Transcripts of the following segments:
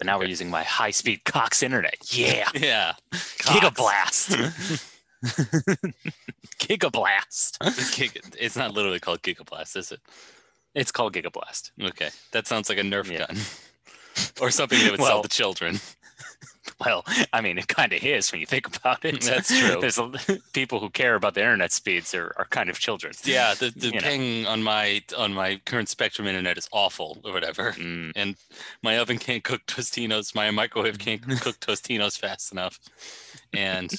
But now we're using my high-speed Cox internet. Yeah, Yeah. Gigablast. Gigablast. Gig- it's not literally called Gigablast, is it? It's called Gigablast. Okay. That sounds like a Nerf Yeah. gun. or something they would sell Well- to children. Well, I mean, it kind of is when you think about it. That's true. There's a, people who care about the internet speeds are, are kind of children. Yeah, the, the You know. ping on my on my current Spectrum internet is awful or whatever. Mm. And my oven can't cook Tostinos. My microwave can't cook Tostinos fast enough. And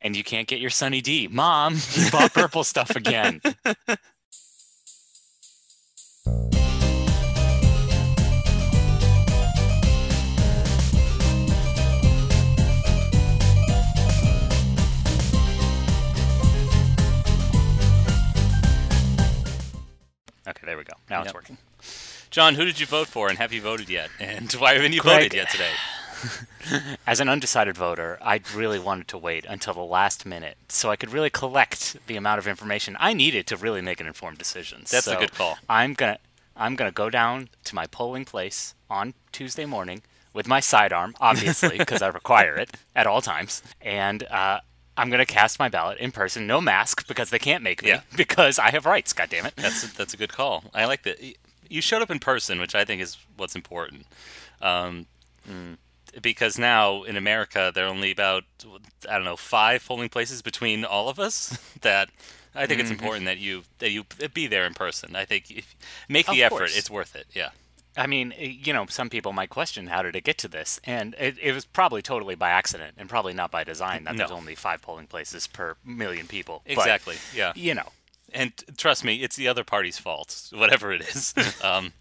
And you can't get your Sunny D. Mom, you bought purple stuff again. Okay, there we go. Now it's working. John, who did you vote for, and have you voted yet? And why haven't you Greg- voted yet today? As an undecided voter, I really wanted to wait until the last minute so I could really collect the amount of information I needed to really make an informed decision. That's a good call. I'm gonna I'm gonna go down to my polling place on Tuesday morning with my sidearm, obviously, because I require it at all times, and uh, I'm gonna cast my ballot in person, no mask, because they can't make me, Yeah. because I have rights. God damn it! That's a, that's a good call. I like that. You showed up in person, which I think is what's important. Um, Because now in America, there are only about I don't know five polling places between all of us. That I think it's important that you that you be there in person. I think if make the Of effort, course. it's worth it. Yeah. I mean, eh, you know, some people might question how did it get to this, and it, it was probably totally by accident and probably not by design that there's only five polling places per million people. But, Exactly. yeah. you know, And trust me, it's the other party's fault, whatever it is. um,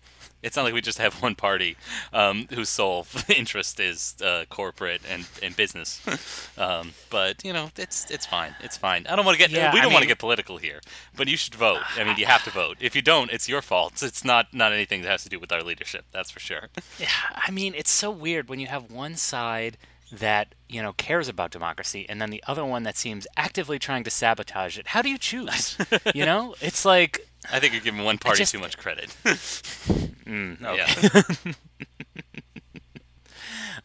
it's not like we just have one party um, whose sole interest is uh, corporate and, and business. Um, but you know, it's it's fine. It's fine. I don't want to get Yeah, we don't want to get political here, but you should vote. I mean, you have to vote. If you don't, it's your fault. It's not not anything that has to do with our leadership. That's for sure. Yeah, I mean, it's so weird when you have one side that, you know, cares about democracy and then the other one that seems actively trying to sabotage it. How do you choose? you know? It's like I think you're giving one party just- too much credit. mm, okay. Yeah.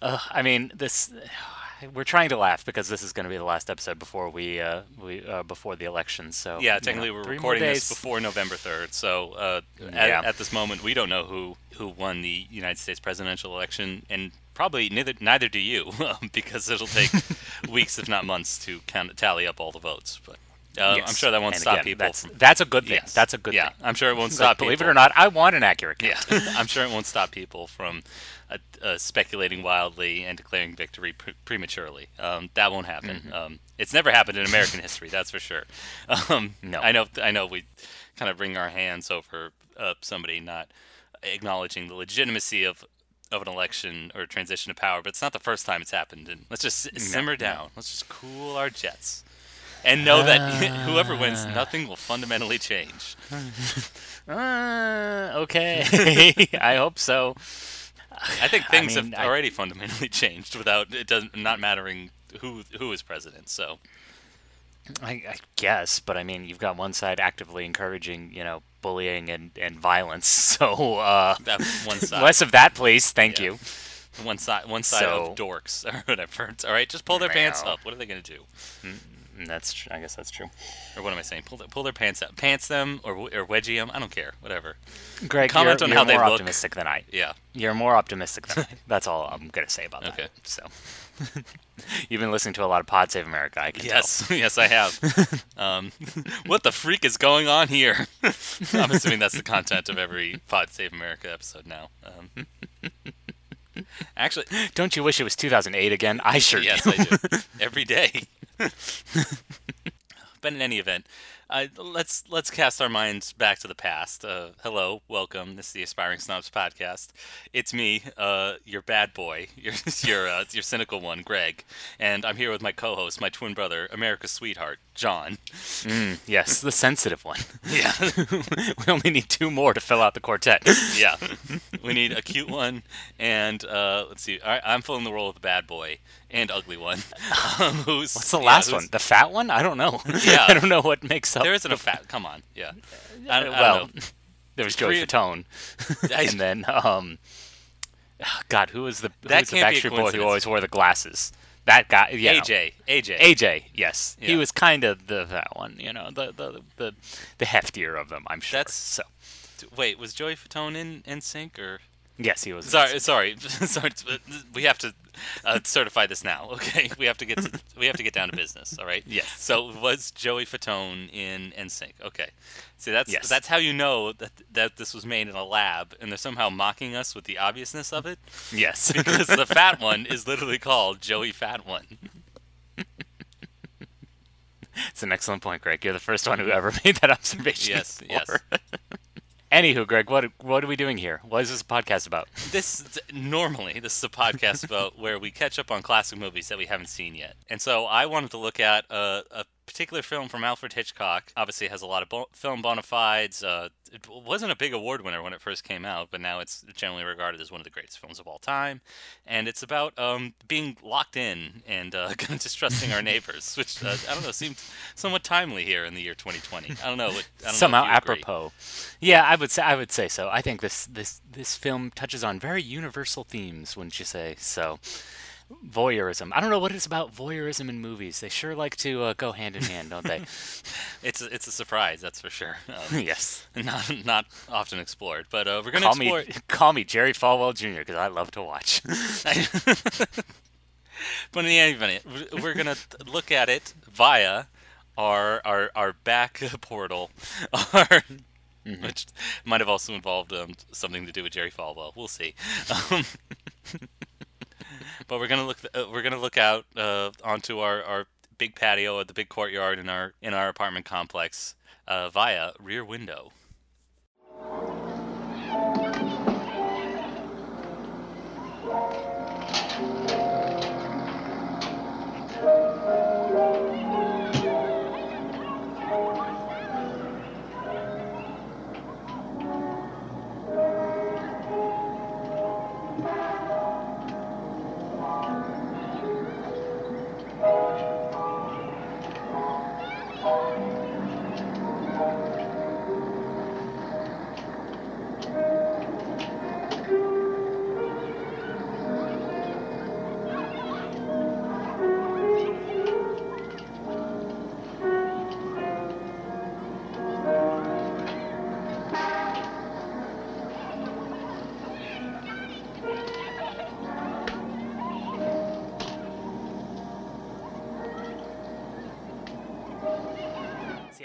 Uh, I mean, this we're trying to laugh because this is going to be the last episode before we uh, we uh, before the election. So Yeah, you technically know, we're recording this before November third. So uh, Yeah. at, at this moment, we don't know who who won the United States presidential election, and probably neither neither do you, because it'll take weeks, if not months, to count tally up all the votes. But uh, I'm sure that won't And stop again, people. That's, from, that's a good thing. Yes. That's a good yeah, thing. I'm sure it won't Like, stop. believe people. it or not, I want an accurate count. Yeah, I'm sure it won't stop people from uh, uh, speculating wildly and declaring victory pre- prematurely. Um, that won't happen. Mm-hmm. Um, it's never happened in American history, that's for sure. Um, No. I know. I know. We kind of wring our hands over uh, somebody not acknowledging the legitimacy of of an election or transition of power, but it's not the first time it's happened. And let's just s- simmer no. down. Let's just cool our jets. And know that whoever wins, Ah. nothing will fundamentally change. Uh, okay. I hope so. I think I things mean, have I- already fundamentally changed without it doesn't not mattering who who is president. So I, I guess, but I mean, you've got one side actively encouraging, you know, bullying and, and violence. So, uh, that one side, less of that, please. Thank Yeah. you. one side, one side So- of dorks or whatever. All right, just pull their pants up. What are they gonna do? Mm, That's, tr- I guess that's true. Or what am I saying? Pull their, pull their pants up, pants them, or or wedgie them. I don't care. Whatever. Greg, Comment you're, on you're how they're more look. optimistic than I. Yeah. You're more optimistic than I. That's all I'm gonna say about Okay. that. Okay, so, you've been listening to a lot of Pod Save America. I can Yes, yes, I have. um, what the freak is going on here? I'm assuming that's the content of every Pod Save America episode now. Um, actually. Don't you wish it was 2008 again? I sure yes, do. I do. Every day. but in any event, uh, let's let's cast our minds back to the past. Uh, hello, welcome. This is the Aspiring Snobs podcast. It's me, uh, your bad boy, your your uh, your cynical one, Greg, and I'm here with my co-host, my twin brother, America's sweetheart, John. Mm, yes, the sensitive one. Yeah, we only need two more to fill out the quartet. yeah. We need a cute one, and uh, let's see. I, I'm filling the role of the bad boy and ugly one. Um, who's What's the yeah, last one? The fat one? I don't know. Yeah. I don't know what makes up. There isn't a fat. Come on, yeah. I, I well, don't there was Joey Korea- Fatone, and then um, God, who was the who That was the can't be a Backstreet Boy who always wore the glasses? That guy, yeah, AJ, AJ. AJ, yes, he was kind of the that one, you know, the the the, the heftier of them, I'm sure. That's- so. Wait, was Joey Fatone in NSYNC or? Yes, he was. Sorry, sorry, sorry. We have to uh, certify this now. Okay, we have to get to, we have to get down to business. All right. Yes. So was Joey Fatone in NSYNC? Okay. See, that's Yes. that's how you know that that this was made in a lab, and they're somehow mocking us with the obviousness of it Yes, because the fat one is literally called Joey Fat One. it's an excellent point, Greg. You're the first one who ever made that observation. Yes, before. yes. Anywho, Greg, what what are we doing here? What is this podcast about? This normally this is a podcast about where we catch up on classic movies that we haven't seen yet, and so I wanted to look at a, a particular film from Alfred Hitchcock. Obviously, it has a lot of bo- film bona fides. Uh, it wasn't a big award winner when it first came out, but now it's generally regarded as one of the greatest films of all time. And it's about um, being locked in and uh, kind of distrusting our neighbors, which uh, I don't know seemed somewhat timely here in the year 2020. I don't know. What, I don't know Somehow agree. apropos. Yeah, I would say I would say so. I think this this this film touches on very universal themes, wouldn't you say? So, voyeurism. I don't know what it is about voyeurism in movies. They sure like to uh, go hand in hand, don't they? It's a, it's a surprise, that's for sure. Um, yes. not not often explored, but uh, we're gonna Call explore. me call me Jerry Falwell Jr. because I love to watch. But in the event, we're gonna look at it via our our our back portal, our, which might have also involved um, something to do with Jerry Falwell. We'll see. Um, but we're gonna look uh, we're gonna look out uh, onto our, our big patio at the big courtyard in our in our apartment complex uh, via rear window.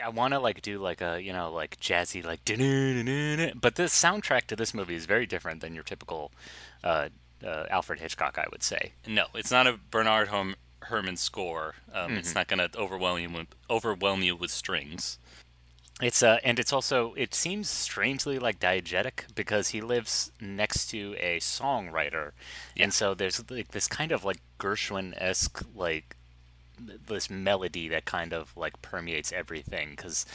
I want to like do like a you know like jazzy like but this soundtrack to this movie is very different than your typical uh, uh, Alfred Hitchcock, I would say. No, it's not a Bernard Herm- Herrmann score. Um, Mm-hmm. It's not going to overwhelm you with, overwhelm you with strings. It's uh, and it's also it seems strangely like diegetic because he lives next to a songwriter, and so there's like this kind of like Gershwin esque like this melody that kind of like permeates everything because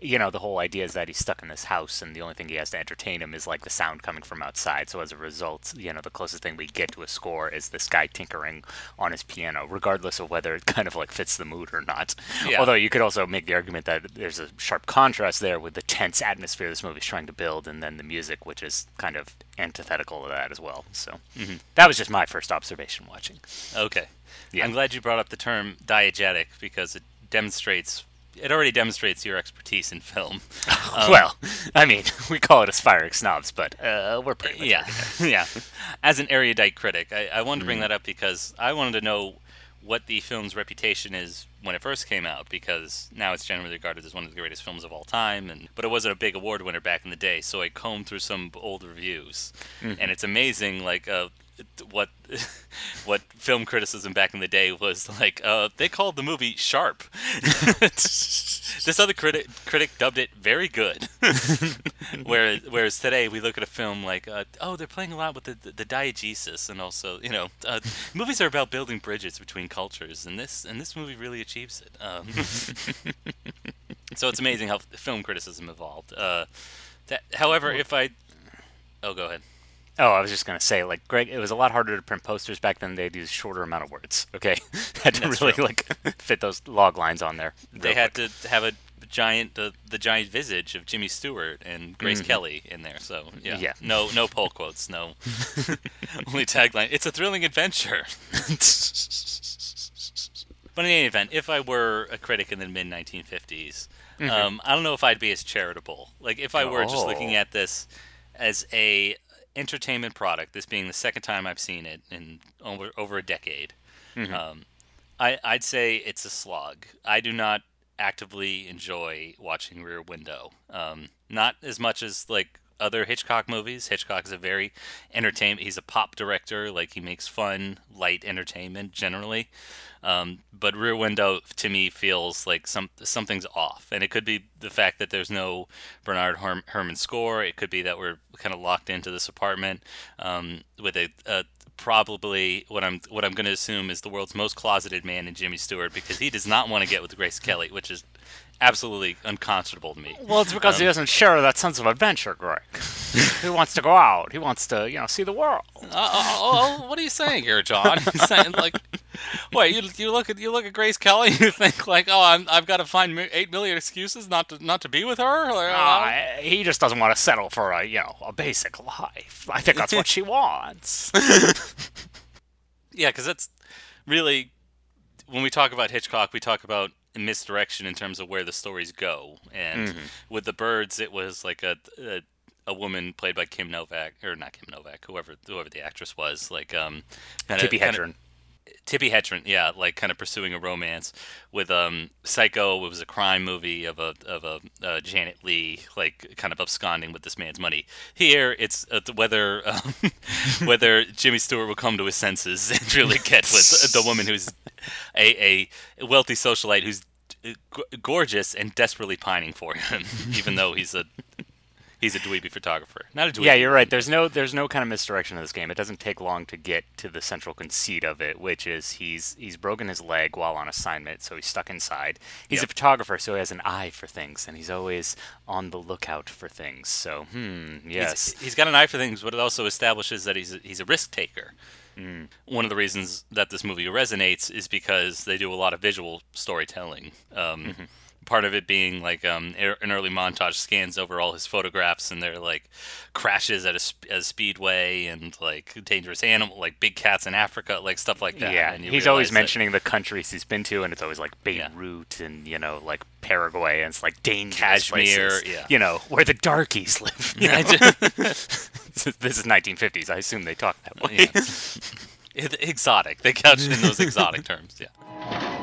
you know the whole idea is that he's stuck in this house and the only thing he has to entertain him is like the sound coming from outside. So as a result you know the closest thing we get to a score is this guy tinkering on his piano regardless of whether it kind of like fits the mood or not. Yeah. although you could also make the argument that there's a sharp contrast there with the tense atmosphere this movie's trying to build and then the music which is kind of antithetical to that as well. So mm-hmm. that was just my first observation watching. Okay. Yeah. I'm glad you brought up the term diegetic because it demonstrates it already demonstrates your expertise in film. Um, well, I mean, we call it aspiring snobs, but uh, we're pretty much yeah, yeah. As an erudite critic, I, I wanted to bring Mm. that up because I wanted to know what the film's reputation is when it first came out, because now it's generally regarded as one of the greatest films of all time. And but it wasn't a big award winner back in the day, so I combed through some old reviews, Mm-hmm. and it's amazing, like uh, what what film criticism back in the day was like. Uh, they called the movie sharp. this other critic critic dubbed it very good. whereas, whereas today we look at a film like, uh, oh, they're playing a lot with the, the, the diegesis, and also, you know, uh, movies are about building bridges between cultures, and this and this movie really achieves it. Um, so it's amazing how film criticism evolved. Uh, that, however, if I, oh, go ahead. Oh, I was just gonna say, like Greg, it was a lot harder to print posters back then. They'd use shorter amount of words. Okay, had to That's really true. like fit those log lines on there. They had quick. to have a giant the the giant visage of Jimmy Stewart and Grace Mhm. Kelly in there. So yeah, Yeah. no no poll quotes, no only tagline. It's a thrilling adventure. But in any event, if I were a critic in the mid 1950s, Mm-hmm. um, I don't know if I'd be as charitable. Like if I were just looking Oh. at this as a entertainment product, this being the second time I've seen it in over over a decade, Mm-hmm. um, I, I'd say it's a slog. I do not actively enjoy watching Rear Window. Um, not as much as like other Hitchcock movies. Hitchcock is a very entertainment. He's a pop director. Like he makes fun, light entertainment generally. Um, but Rear Window to me feels like some something's off, and it could be the fact that there's no Bernard Herm- Herrmann score. It could be that we're kind of locked into this apartment um, with a, a probably what I'm what I'm going to assume is the world's most closeted man in Jimmy Stewart because he does not want to get with Grace Kelly, which is absolutely unconscionable to me. Well, it's because he um, doesn't share that sense of adventure, Greg. he wants to go out. He wants to, you know, see the world. Uh, oh, oh, what are you saying here, John? You're saying like, wait, you, you look at you look at Grace Kelly, you think like, oh, I'm, I've got to find eight million excuses not to not to be with her. Like, he just doesn't want to settle for a, you know, a basic life. I think that's what she wants. Yeah, because that's really when we talk about Hitchcock, we talk about misdirection in terms of where the stories go. And with the birds, it was like a, a a woman played by Kim Novak or not Kim Novak, whoever whoever the actress was, like um, kinda, Tippi kinda- Hedren. Tippi Hedren, yeah, like kind of pursuing a romance with um Psycho. It was a crime movie of a of a uh, Janet Leigh, like kind of absconding with this man's money. Here, it's uh, whether um, whether Jimmy Stewart will come to his senses and really get with the woman who's a, a wealthy socialite who's uh, g- gorgeous and desperately pining for him, even though he's a he's a dweeby photographer, not a dweeby. Yeah, you're right. There's no there's no kind of misdirection in this game. It doesn't take long to get to the central conceit of it, which is he's he's broken his leg while on assignment, so he's stuck inside. He's a photographer, so he has an eye for things, and he's always on the lookout for things. So, hmm, yes. He's, he's got an eye for things, but it also establishes that he's a, he's a risk taker. Mm. One of the reasons that this movie resonates is because they do a lot of visual storytelling. Um, Mm-hmm. Part of it being like um, er- an early montage scans over all his photographs, and they're like crashes at a, sp- a speedway and like dangerous animal, like big cats in Africa, like stuff like that. yeah, And he's always that- mentioning the countries he's been to, and it's always like Yeah. Beirut and you know like Paraguay, and it's like dangerous Kashmir, places, yeah. you know where the darkies live. you know? this is 1950s. I assume they talk that way. yeah. Exotic. They couch it in those exotic terms. Yeah.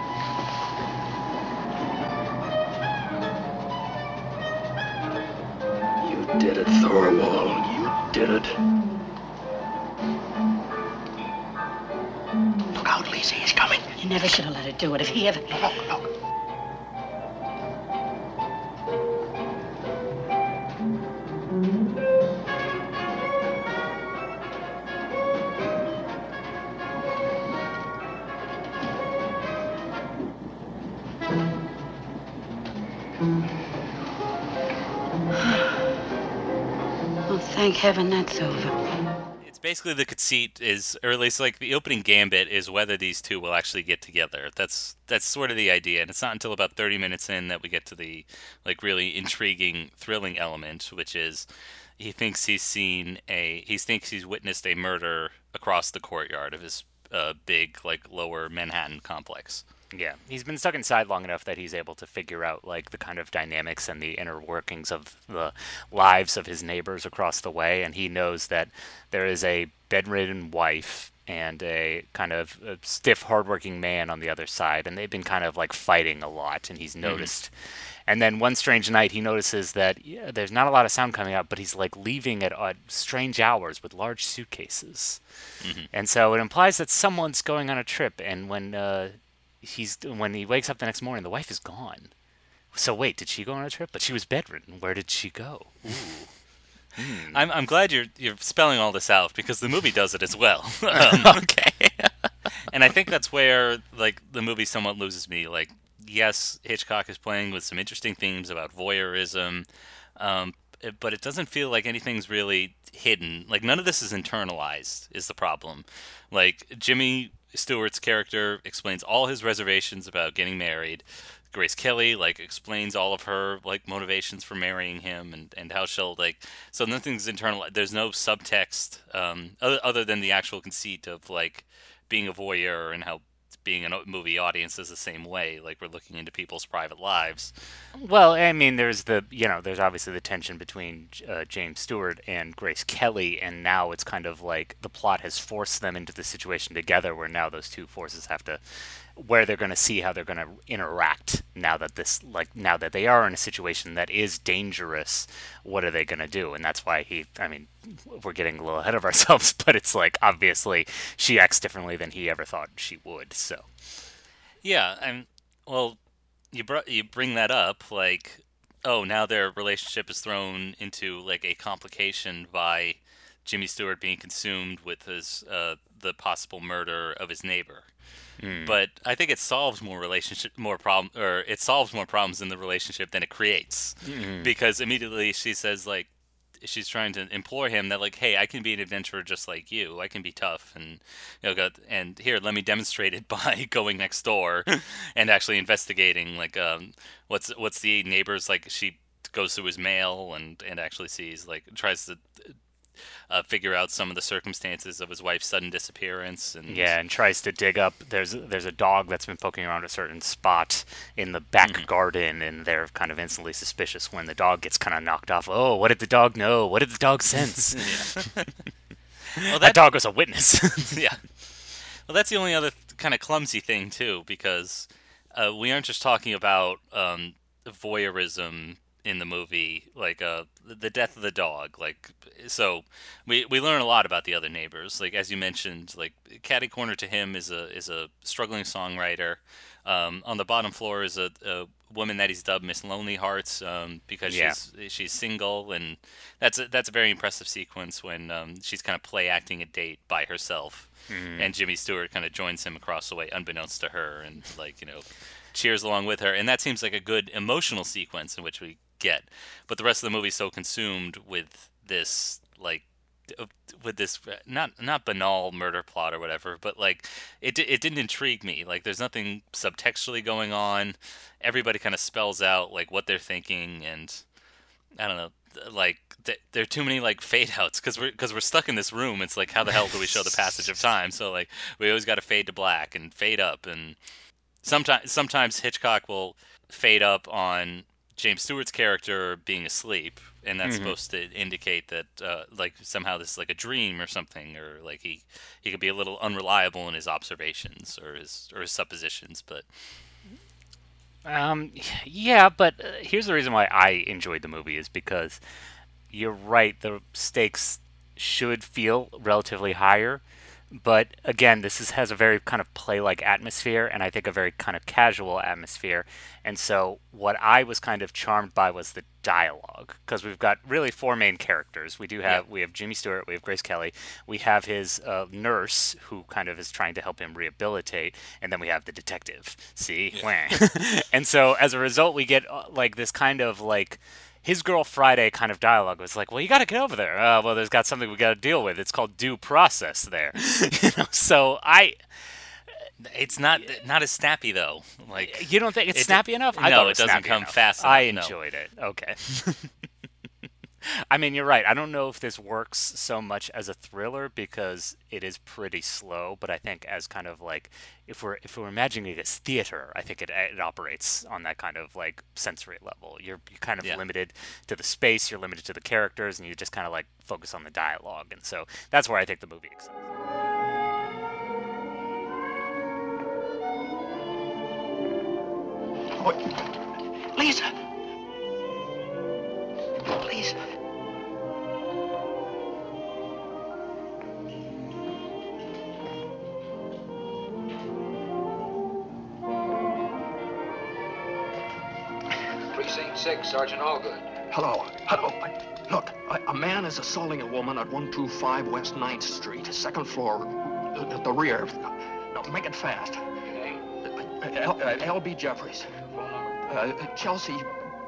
Did it, Thorwald. You did it. Look out, Lisa. He's coming. You never should have let her do it. If he ever. Look, look. Thank heaven that's over. It's basically the conceit is, or at least like the opening gambit is whether these two will actually get together. That's that's sort of the idea, and it's not until about thirty minutes in that we get to the like really intriguing, thrilling element, which is he thinks he's seen a he thinks he's witnessed a murder across the courtyard of his uh, big like lower Manhattan complex. Yeah, he's been stuck inside long enough that he's able to figure out like the kind of dynamics and the inner workings of the lives of his neighbors across the way, and he knows that there is a bedridden wife and a kind of uh stiff, hardworking man on the other side, and they've been kind of like fighting a lot, and he's noticed. And then one strange night, he notices that yeah, there's not a lot of sound coming out, but he's like leaving at odd, strange hours with large suitcases. And so it implies that someone's going on a trip. And when uh, he's when he wakes up the next morning, the wife is gone. So wait, did she go on a trip? But she was bedridden. Where did she go? I'm I'm glad you're you're spelling all this out because the movie does it as well. um, okay. and I think that's where like the movie somewhat loses me. Like, yes, Hitchcock is playing with some interesting themes about voyeurism, um, it- but it doesn't feel like anything's really hidden. Like none of this is internalized. Is the problem? Like Jimmy Stewart's character explains all his reservations about getting married. Grace Kelly like explains all of her like motivations for marrying him and, and how she'll like so nothing's internal there's no subtext um, other, other than the actual conceit of like being a voyeur and how being a movie audience is the same way like we're looking into people's private lives. Well, I mean, there's the you know, there's obviously the tension between uh, James Stewart and Grace Kelly, and now it's kind of like the plot has forced them into the situation together, where now those two forces have to, where they're going to see how they're going to interact now that this like now that they are in a situation that is dangerous. What are they going to do? And that's why he. I mean, we're getting a little ahead of ourselves, but it's like obviously she acts differently than he ever thought she would. So. Yeah, and well, you br- you bring that up like, oh, now their relationship is thrown into like a complication by Jimmy Stewart being consumed with his uh, the possible murder of his neighbor. But I think it solves more relationship, more problem, or it solves more problems in the relationship than it creates, because immediately she says like, she's trying to implore him that like, hey, I can be an adventurer just like you. I can be tough, and you know, go, and here, let me demonstrate it by going next door and actually investigating like, um, what's what's the neighbor's like. She goes through his mail and and actually sees like tries to. Uh, figure out some of the circumstances of his wife's sudden disappearance and Yeah, and tries to dig up. There's there's a dog that's been poking around a certain spot in the back garden, and they're kind of instantly suspicious when the dog gets kind of knocked off. Oh, what did the dog know? What did the dog sense? well, that dog was a witness. yeah. Well, that's the only other kind of clumsy thing too, because uh, we aren't just talking about um, voyeurism in the movie, like uh, the death of the dog. Like, so we we learn a lot about the other neighbors. Like as you mentioned, like Caddy Corner to him is a is a struggling songwriter. Um, on the bottom floor is a, a woman that he's dubbed Miss Lonely Hearts um, because Yeah. she's she's single, and that's a, that's a very impressive sequence when um, she's kind of play acting a date by herself, and Jimmy Stewart kind of joins him across the way, unbeknownst to her, and like you know, cheers along with her, and that seems like a good emotional sequence in which we get. But the rest of the movie's so consumed with this like with this uh, not not banal murder plot or whatever, but like it it didn't intrigue me. Like there's nothing subtextually going on. Everybody kind of spells out like what they're thinking, and I don't know, like th- there are too many like fade outs because we're because we're stuck in this room. It's like how the hell do we show the passage of time? So like we always got to fade to black and fade up, and sometimes sometimes Hitchcock will fade up on James Stewart's character being asleep, and that's supposed to indicate that uh, like somehow this is like a dream or something, or like he he could be a little unreliable in his observations or his or his suppositions. But Um, yeah, but uh, here's the reason why I enjoyed the movie is because you're right. The stakes should feel relatively higher, but again, this is, has a very kind of play-like atmosphere, and I think a very kind of casual atmosphere. And so, what I was kind of charmed by was the dialogue, because we've got really four main characters. We do have we have Jimmy Stewart, we have Grace Kelly, we have his uh, nurse who kind of is trying to help him rehabilitate, and then we have the detective. See, Wah. and so as a result, we get uh, like this kind of like his girl Friday kind of dialogue was like, "Well, you got to get over there. Uh, well, there's got something we got to deal with. It's called due process there." you know, so I, it's not not as snappy though. Like you don't think it's It- snappy enough? I no, thought it doesn't come enough. fast I enough, no. enjoyed it. Okay. I mean, you're right. I don't know if this works so much as a thriller because it is pretty slow, but I think as kind of like if we're if we're imagining it as theater, I think it it operates on that kind of like sensory level. You're you're kind of Yeah. limited to the space, you're limited to the characters, and you just kind of like focus on the dialogue. And so that's where I think the movie excels. Oh, Lisa! Lisa. Precinct 6, Sergeant Allgood. Hello. Hello. I- Look, I- a man is assaulting a woman at 125 West 9th Street, second floor, uh, at the rear. No, make it fast. Your name? Uh, L- uh, L.B. Jeffries. Phone number? Uh, Chelsea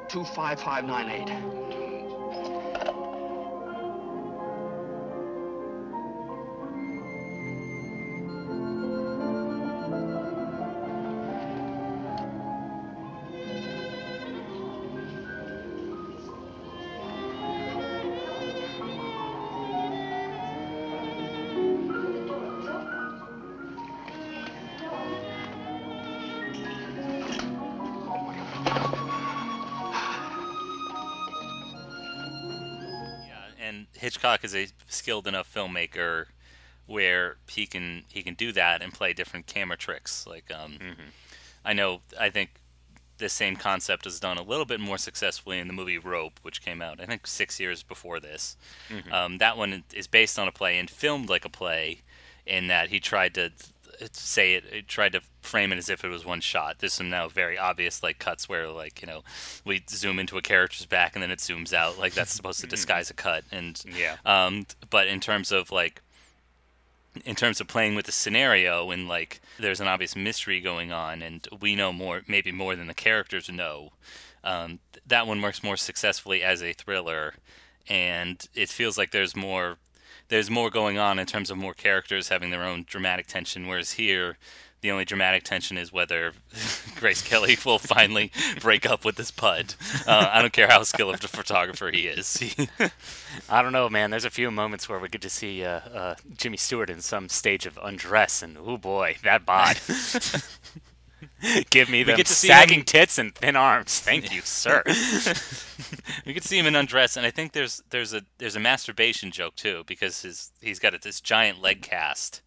25598. Hitchcock is a skilled enough filmmaker where he can he can do that and play different camera tricks. Like um, I know I think the same concept is done a little bit more successfully in the movie Rope, which came out I think six years before this. Um, that one is based on a play and filmed like a play, in that he tried to say it, it tried to frame it as if it was one shot. There's some now very obvious like cuts where like you know we zoom into a character's back and then it zooms out like that's supposed to disguise a cut and Yeah. um, but in terms of like in terms of playing with the scenario and like there's an obvious mystery going on and we know more maybe more than the characters know um, th- that one works more successfully as a thriller and it feels like there's more there's more going on in terms of more characters having their own dramatic tension whereas here the only dramatic tension is whether Grace Kelly will finally break up with this pud. Uh, I don't care how skilled of a photographer he is. I don't know, man. There's a few moments where we get to see uh, uh, Jimmy Stewart in some stage of undress, and oh boy, that bod. Give me them get to see sagging him- tits and thin arms. Thank you, sir. we could see him in undress, and I think there's there's a there's a masturbation joke too because his he's got this giant leg cast,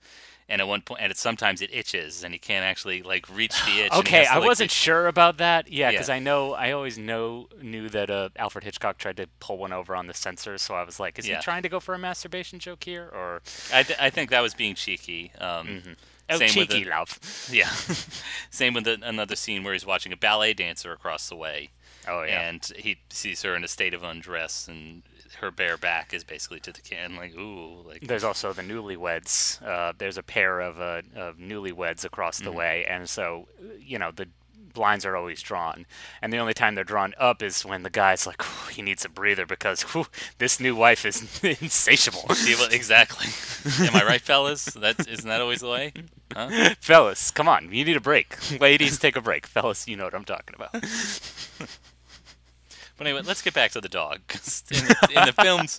and at one point, and it, sometimes it itches, and he can't actually like reach the itch. Okay, to, I wasn't sure about that. Yeah, because Yeah. I know I always know knew that uh, Alfred Hitchcock tried to pull one over on the censor, so I was like, is Yeah. he trying to go for a masturbation joke here, or I, th- I think that was being cheeky. Um, oh, Same with cheeky love? Yeah. Same with the, another scene where he's watching a ballet dancer across the way, Oh yeah. and he sees her in a state of undress, and her bare back is basically to the can. Like, ooh, like There's also the newlyweds. Uh, there's a pair of, uh, of newlyweds across Mm-hmm. the way, and so you know the blinds are always drawn, and the only time they're drawn up is when the guy's like, he needs a breather because whew, this new wife is insatiable. Exactly. Am I right, fellas? That's isn't that always the way? Huh? Fellas, come on, you need a break. Ladies, take a break. Fellas, you know what I'm talking about. But anyway, let's get back to the dog. in, the, in the film's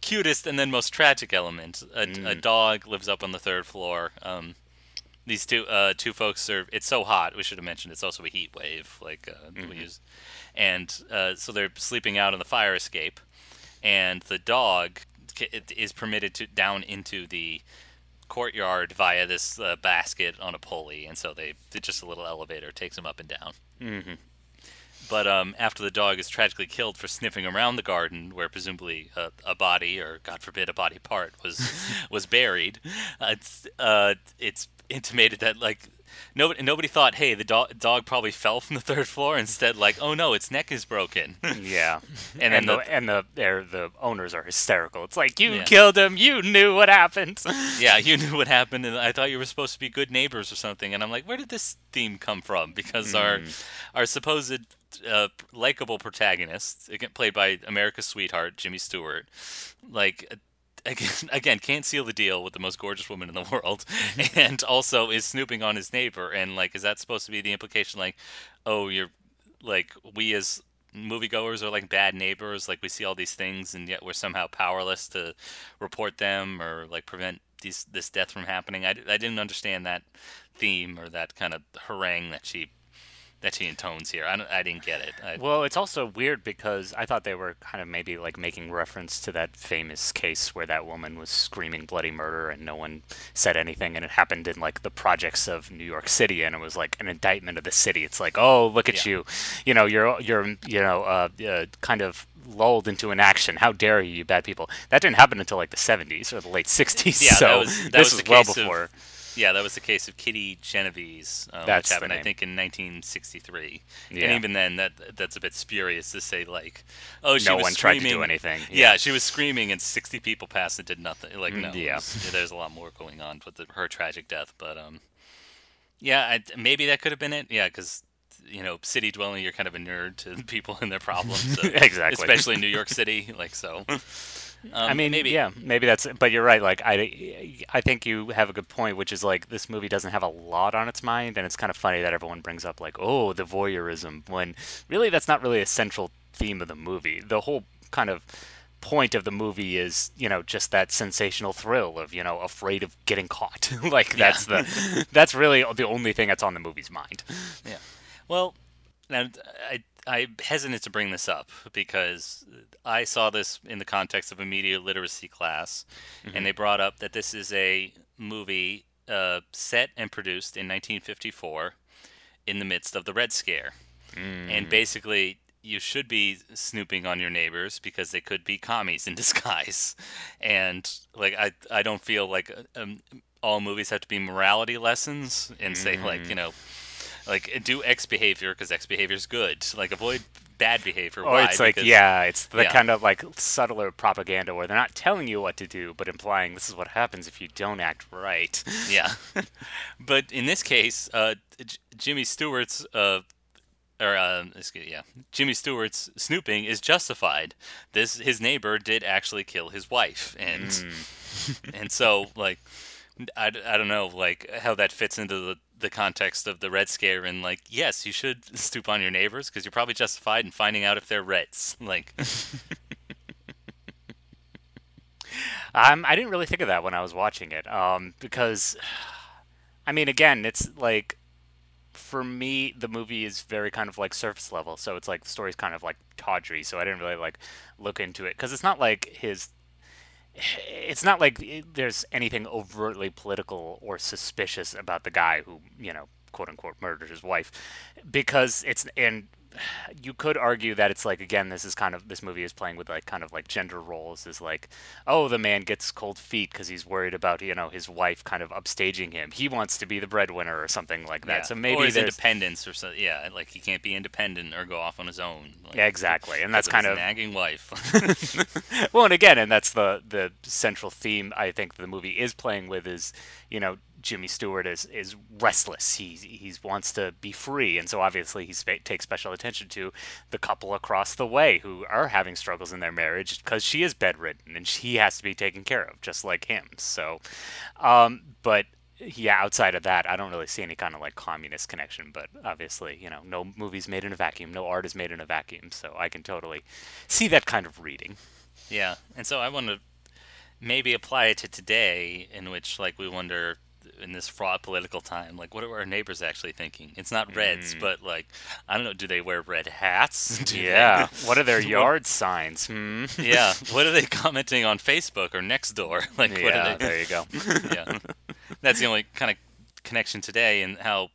cutest and then most tragic element, a, a dog lives up on the third floor. Um, these two uh, two folks are. It's so hot. We should have mentioned it's also a heat wave. Like uh, we use, and uh, so they're sleeping out on the fire escape, and the dog is permitted to down into the courtyard via this uh, basket on a pulley, and so they just a little elevator takes him up and down. But um, after the dog is tragically killed for sniffing around the garden, where presumably a, a body, or God forbid, a body part was was buried, uh, it's uh, it's intimated that like nobody nobody thought, hey, the dog dog probably fell from the third floor. Instead, like, oh no, its neck is broken. Yeah, And and, then the, the- and the the owners are hysterical. It's like you Yeah. killed him. You knew what happened. yeah, you knew what happened, and I thought you were supposed to be good neighbors or something. And I'm like, where did this theme come from? Because our our supposed uh, likable protagonist, played by America's sweetheart Jimmy Stewart, like. Again, again, can't seal the deal with the most gorgeous woman in the world, mm-hmm. and also is snooping on his neighbor. And like, is that supposed to be the implication? Like, oh, you're like we as moviegoers are like bad neighbors. Like we see all these things, and yet we're somehow powerless to report them or like prevent these this death from happening. I, I didn't understand that theme or that kind of harangue that she that she intones here. I, don't, I didn't get it. I, Well, it's also weird because I thought they were kind of maybe like making reference to that famous case where that woman was screaming bloody murder and no one said anything, and it happened in like the projects of New York City, and it was like an indictment of the city. It's like, oh, look at Yeah. you, you know, you're you're you know uh, uh, kind of lulled into inaction. How dare you, you bad people? That didn't happen until like the 70s or the late 60s. Yeah, that so was- that this was was the well case of- before. Yeah, that was the case of Kitty Genovese, um, That's which happened, I think, in 1963. Yeah. And even then, that that's a bit spurious to say like, oh, she No was one tried to do screaming- anything. Yeah. Yeah. she was screaming, and 60 people passed and did nothing. Like, no, Mm, yeah. it was- there's a lot more going on with the, her tragic death. But um, yeah, I, maybe that could have been it. Yeah, because you know, city dwelling, you're kind of a nerd to people and their problems. so- Exactly. Especially in New York City, like so. Um, I mean, maybe yeah, maybe that's. But you're right. Like, I, I think you have a good point, which is like this movie doesn't have a lot on its mind, and it's kind of funny that everyone brings up like, oh, the voyeurism, when really that's not really a central theme of the movie. The whole kind of point of the movie is, you know, just that sensational thrill of, you know, afraid of getting caught. like that's the, that's really the only thing that's on the movie's mind. Yeah. Well, now I I'm hesitant to bring this up because I saw this in the context of a media literacy class, and they brought up that this is a movie uh, set and produced in 1954 in the midst of the Red Scare. And basically, you should be snooping on your neighbors because they could be commies in disguise. And like I I don't feel like um, all movies have to be morality lessons and say like, you know, like do X behavior because X behavior is good. Like avoid bad behavior. Or Why? it's like, Because- yeah, it's the yeah. kind of like subtler propaganda where they're not telling you what to do, but implying this is what happens if you don't act right. Yeah. but in this case, uh, J- Jimmy Stewart's, uh, or uh, excuse, yeah, Jimmy Stewart's snooping is justified. This his neighbor did actually kill his wife, and and so like. I, I don't know like how that fits into the, the context of the red scare and like yes you should stoop on your neighbors because you're probably justified in finding out if they're reds like Um, I didn't really think of that when I was watching it, um, because, I mean, again, it's like, for me, the movie is very kind of like surface level, so it's like the story's kind of like tawdry, so I didn't really like look into it because it's not like his. It's not like there's anything overtly political or suspicious about the guy who, you know, quote unquote murdered his wife, because it's and you could argue that it's like again this is kind of this movie is playing with like kind of like gender roles is like oh the man gets cold feet because he's worried about you know his wife kind of upstaging him. He wants to be the breadwinner or something like that. Yeah. so maybe or his there's independence or so yeah like he can't be independent or go off on his own like, yeah exactly. And that's kind of nagging wife. Well and again and that's the the central theme i think the movie is playing with is you know jimmy stewart is is restless. He he wants to be free. And so obviously he spa- takes special attention to the couple across the way who are having struggles in their marriage because she is bedridden and he has to be taken care of just like him. So um but yeah outside of that i don't really see any kind of like communist connection. But obviously you know no movies made in a vacuum no art is made in a vacuum. So i can totally see that kind of reading. Yeah, and so I want to maybe apply it to today, in which like we wonder in this fraught political time, like what are our neighbors actually thinking? It's not Reds, but like I don't know, do they wear red hats? Do they- Yeah. What are their yard signs? Hmm. yeah. What are they commenting on Facebook or Nextdoor? Like what yeah. are they? There you go. yeah, that's the only kind of connection today, and how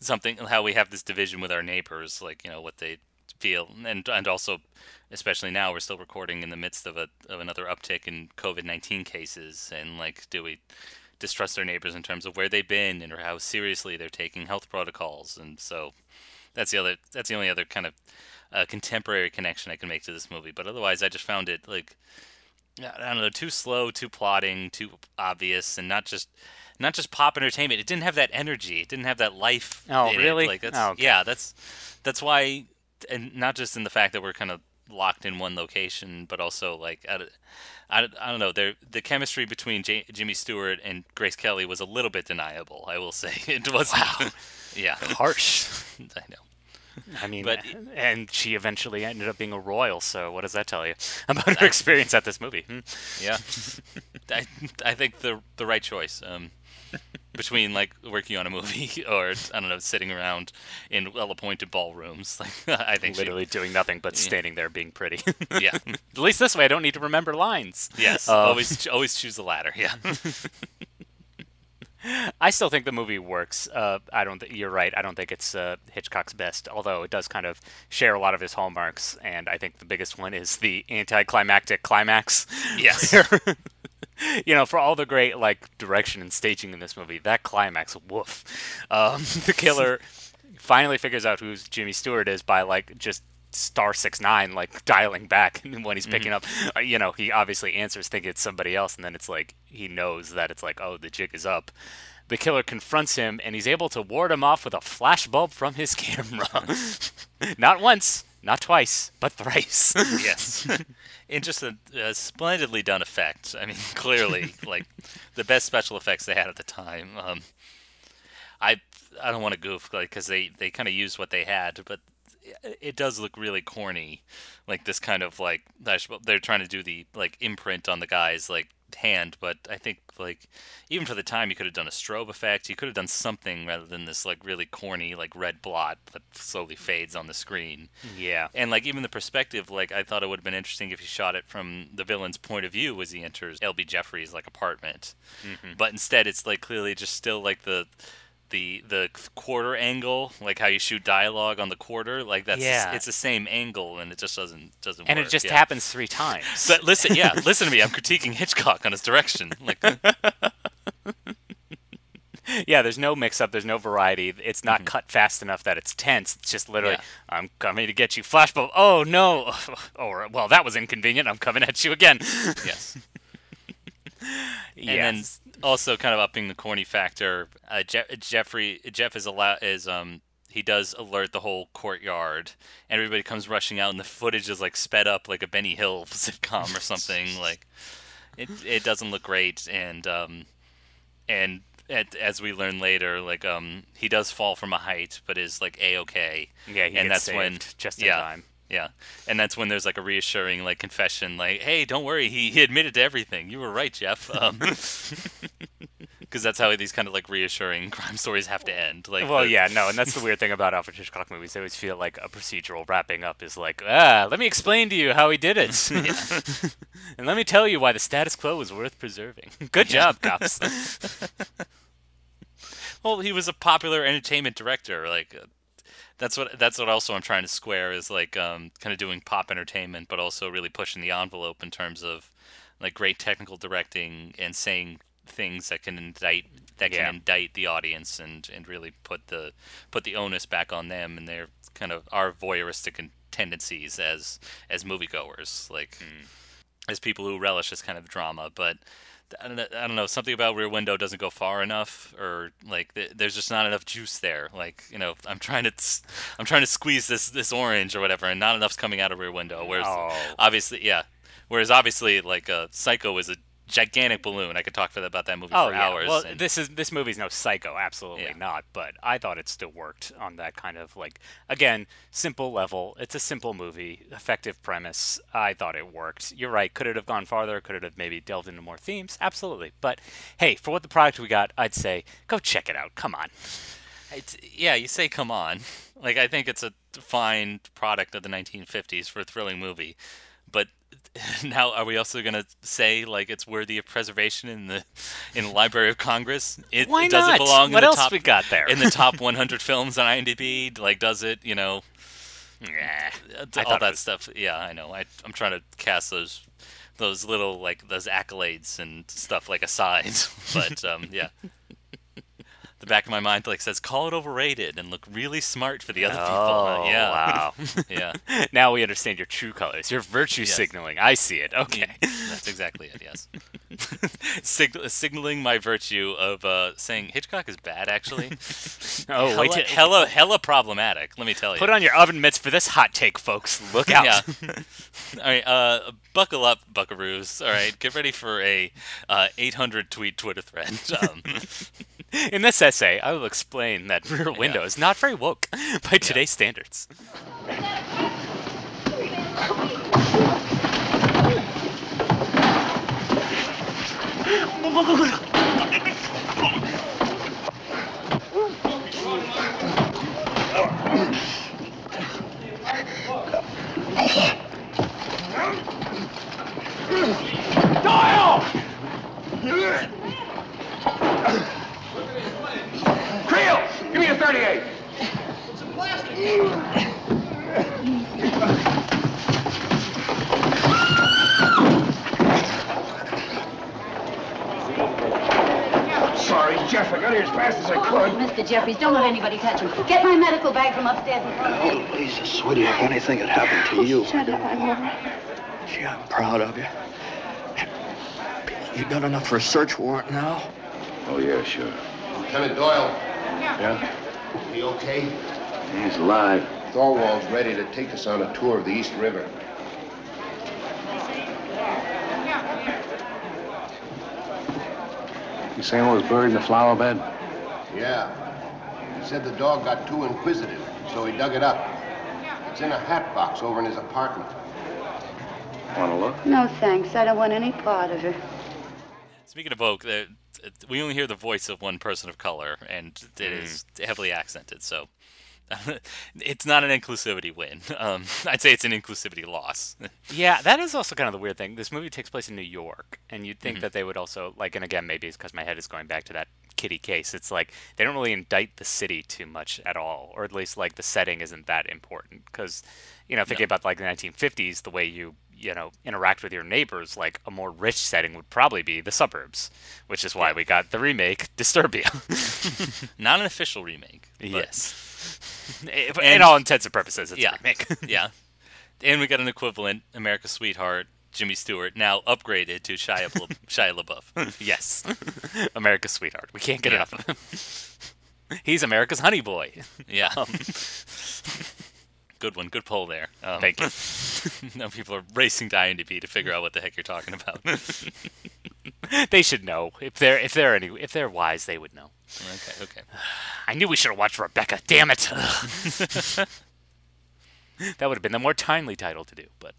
something how we have this division with our neighbors, like you know what they feel, and and also, especially now, we're still recording in the midst of a of another uptick in COVID nineteen cases, and like, do we distrust their neighbors in terms of where they've been and or how seriously they're taking health protocols, and so that's the other that's the only other kind of uh, contemporary connection I can make to this movie. But otherwise, I just found it like I don't know, too slow, too plotting, too obvious, and not just not just pop entertainment. It didn't have that energy. It didn't have that life. Oh, in it. really? Like that's Oh, okay. yeah, that's that's why, and not just in the fact that we're kind of locked in one location, but also like I, don't- I, I don't know. There the chemistry between J- Jimmy Stewart and Grace Kelly was a little bit deniable. I will say it was. Wow. yeah, Harsh. I know. I mean, But- and she eventually ended up being a royal. So what does that tell you about her experience at this movie? Hmm? Yeah, I I think the the right choice. Um, between like working on a movie or I don't know, sitting around in well-appointed ballrooms, like I think she- Literally doing nothing but standing there being pretty. yeah, At least this way, I don't need to remember lines. yes, Uh, always always choose the latter. Yeah, I still think the movie works. Uh, I don't. Th- you're right. I don't think it's uh, Hitchcock's best, although it does kind of share a lot of his hallmarks. And I think the biggest one is the anticlimactic climax. Yes. You know, for all the great like direction and staging in this movie, that climax, woof. Um, the killer finally figures out who Jimmy Stewart is by like just star six nine like dialing back and when he's picking up. Uh, you know he obviously answers thinking it's somebody else and then it's like he knows that it's like oh the jig is up. The killer confronts him and he's able to ward him off with a flashbulb from his camera. Not once not twice but thrice yes, in just a, a splendidly done effect. I mean, clearly, like the best special effects they had at the time. Um, I I don't want to goof like because they they kind of used what they had, but it does look really corny, like this kind of like they're trying to do the like imprint on the guys like hand, but I think like even for the time, you could have done a strobe effect. You could have done something rather than this like really corny like red blot that slowly fades on the screen. Yeah. And like even the perspective, like I thought it would have been interesting if you shot it from the villain's point of view as he enters L.B. Jeffries' like apartment, mm-hmm. but instead it's like clearly just still like the the the quarter angle, like how you shoot dialogue on the quarter, like that's Yeah. it's the same angle, and it just doesn't doesn't And work. it just yeah. happens three times. But listen, yeah, listen to me. I'm critiquing Hitchcock on his direction. Like, yeah, there's no mix up, there's no variety. It's not cut fast enough that it's tense. It's just literally, Mm-hmm. Yeah. I'm coming to get you, flashbulb. Oh no! Or well, that was inconvenient. I'm coming at you again. yes. Yes. And then also kind of upping the corny factor, uh, Je- Jeffrey Jeff is allowed is um he does alert the whole courtyard, everybody comes rushing out, and the footage is like sped up like a Benny Hill sitcom or something. like, it it doesn't look great, and um and at, as we learn later, like um he does fall from a height, but is like a okay. yeah, and that's when saved just in yeah, time. Yeah, and that's when there's like a reassuring like confession, like, "Hey, don't worry, he, he admitted to everything. You were right, Jeff." Um, because that's how these kind of like reassuring crime stories have to end. Like, Well, the- yeah, no, and that's the weird thing about Alfred Hitchcock movies. They always feel like a procedural wrapping up is like, ah, let me explain to you how he did it, and let me tell you why the status quo is worth preserving. Good job, cops. Well, he was a popular entertainment director. Like, uh, that's what that's what also I'm trying to square is like um, kind of doing pop entertainment, but also really pushing the envelope in terms of like great technical directing and saying things that can indict that can Yeah. indict the audience and, and really put the put the onus back on them and their kind of our voyeuristic tendencies as as moviegoers, like as people who relish this kind of drama, but. I don't, know, I don't know. Something about Rear Window doesn't go far enough, or like th- there's just not enough juice there. Like you know, I'm trying to, I'm trying to squeeze this this orange or whatever, and not enough's coming out of Rear Window. Whereas Oh. obviously, yeah. Whereas obviously, like uh, Psycho is a gigantic balloon. I could talk for, about that movie Oh for yeah. hours. Well, and- this is this movie's no Psycho, absolutely Yeah. not. But I thought it still worked on that kind of like again simple level. It's a simple movie, effective premise. I thought it worked. You're right. Could it have gone farther? Could it have maybe delved into more themes? Absolutely. But hey, for what the product we got, I'd say go check it out. Come on. It's, yeah, you say come on. Like I think it's a fine product of the 1950s for a thrilling movie, but now are we also gonna say like it's worthy of preservation in the in the Library of Congress? It, Why does not? it belong What in the else top, we got there? in the top 100 films on IMDb? Like, does it? You know, Yeah. all that was- stuff. Yeah, I know. I, I'm trying to cast those those little like those accolades and stuff like aside, but um, yeah. The back of my mind like says, "Call it overrated and look really smart for the other people." Uh, Oh, yeah, wow. yeah, now we understand your true colors. Your virtue Yes. signaling. I see it. Okay. that's exactly it. Yes, Sig- signaling my virtue of uh, saying Hitchcock is bad. Actually, Oh, hella, wait. hella, hella problematic. Let me tell you. Put on your oven mitts for this hot take, folks. Look out. Yeah. All right. Uh, buckle up, Buckaroos. All right. Get ready for a uh, 800 tweet Twitter thread. Um, In this essay, I will explain that Rear Window is not very woke by today's standards. Creel, give me a 38. It's a plastic. Sorry, Jeff. I got here as fast as I could. Mr. Jeffries, don't let anybody touch him. Get my medical bag from upstairs in front of me. Oh, Lisa, sweetie, if anything had happened to you. Shut up, I'm all right. Gee, I'm proud of you. You got enough for a search warrant now? Oh, yeah, sure. Lieutenant Doyle, Yeah? he okay? He's alive. Thorwald's ready to take us on a tour of the East River. You saying it was buried in the flower bed? Yeah. He said the dog got too inquisitive, so he dug it up. It's in a hat box over in his apartment. Want to look? No, thanks. I don't want any part of it. Speaking of Vogue, the, we only hear the voice of one person of color, and it Mm. is heavily accented. So it's not an inclusivity win. Um, I'd say it's an inclusivity loss. Yeah, that is also kind of the weird thing. This movie takes place in New York, and you'd Mm-hmm. think that they would also like, and again, maybe it's because my head is going back to that kitty case. It's like they don't really indict the city too much at all, or at least like the setting isn't that important. Because, you know, thinking about like the 1950s, the way you you know interact with your neighbors, like a more rich setting would probably be the suburbs, which is why we got the remake Disturbia. not an official remake. but- yes. In And- all intents and purposes, it's Yeah. a remake. yeah. And we got an equivalent, America's Sweetheart, Jimmy Stewart, now upgraded to Shia, La- Shia LaBeouf. Yes. America's sweetheart. We can't get Yeah. enough of him. He's America's honey boy. Yeah. good one. Good poll there. Um, Thank you. now people are racing to IMDb to figure out what the heck you're talking about. They should know. If they're if they're any if they're wise, they would know. okay, okay. I knew we should have watched Rebecca. Damn it. that would have been the more timely title to do, but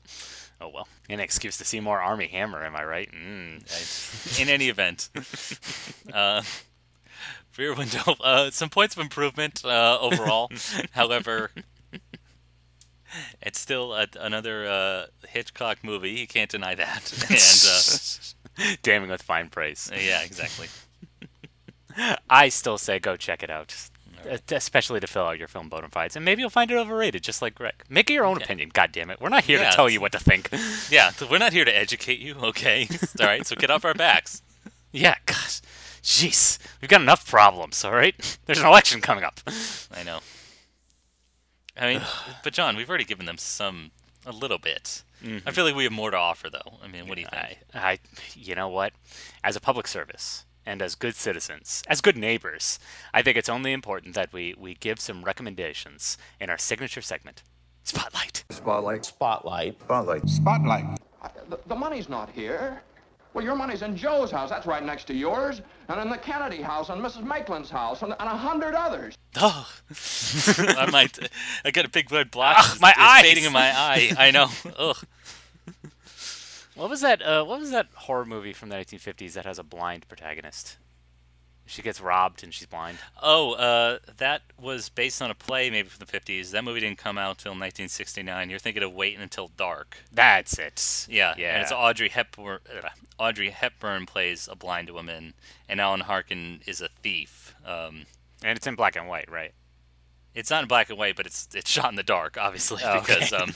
oh well. An excuse to see more Armie Hammer, am I right? Mm. In any event, uh, Rear Window, uh, some points of improvement uh, overall. However, it's still a, another uh, Hitchcock movie. You can't deny that. And Damning with fine praise. uh, yeah, exactly. I still say go check it out. Uh, Especially to fill out your film bona fides, and maybe you'll find it overrated, just like Greg. Make it your own opinion. God damn it, we're not here Yeah, to tell you what to think. Yeah, we're not here to educate you, okay? all right, so get off our backs. Yeah, gosh. Jeez. We've got enough problems, alright? There's an election coming up. I know. I mean, but John, we've already given them some, a little bit. Mm-hmm. I feel like we have more to offer, though. I mean, what do you think? I, I, you know what? As a public service and as good citizens, as good neighbors, I think it's only important that we, we give some recommendations in our signature segment, Spotlight. Spotlight. Spotlight. Spotlight. Spotlight. I- The, the money's not here. Well, your money's in Joe's house. That's right next to yours. And in the Kennedy house, and Mrs. Maitland's house, and, and a hundred others. Oh, I might. I got a big red blotch. Ugh, my it's eyes. fading in my eye. I know. Ugh. What was that? Uh, what was that horror movie from the 1950s that has a blind protagonist? She gets robbed and she's blind. Oh, uh, that was based on a play, maybe from the fifties. That movie didn't come out until 1969. You're thinking of Waiting Until Dark. That's it. Yeah, yeah. And it's Audrey Hepburn. Uh, Audrey Hepburn plays a blind woman, and Alan Arkin is a thief. Um, and it's in black and white, right? it's not in black and white, but it's it's shot in the dark, obviously, Oh, okay. because um,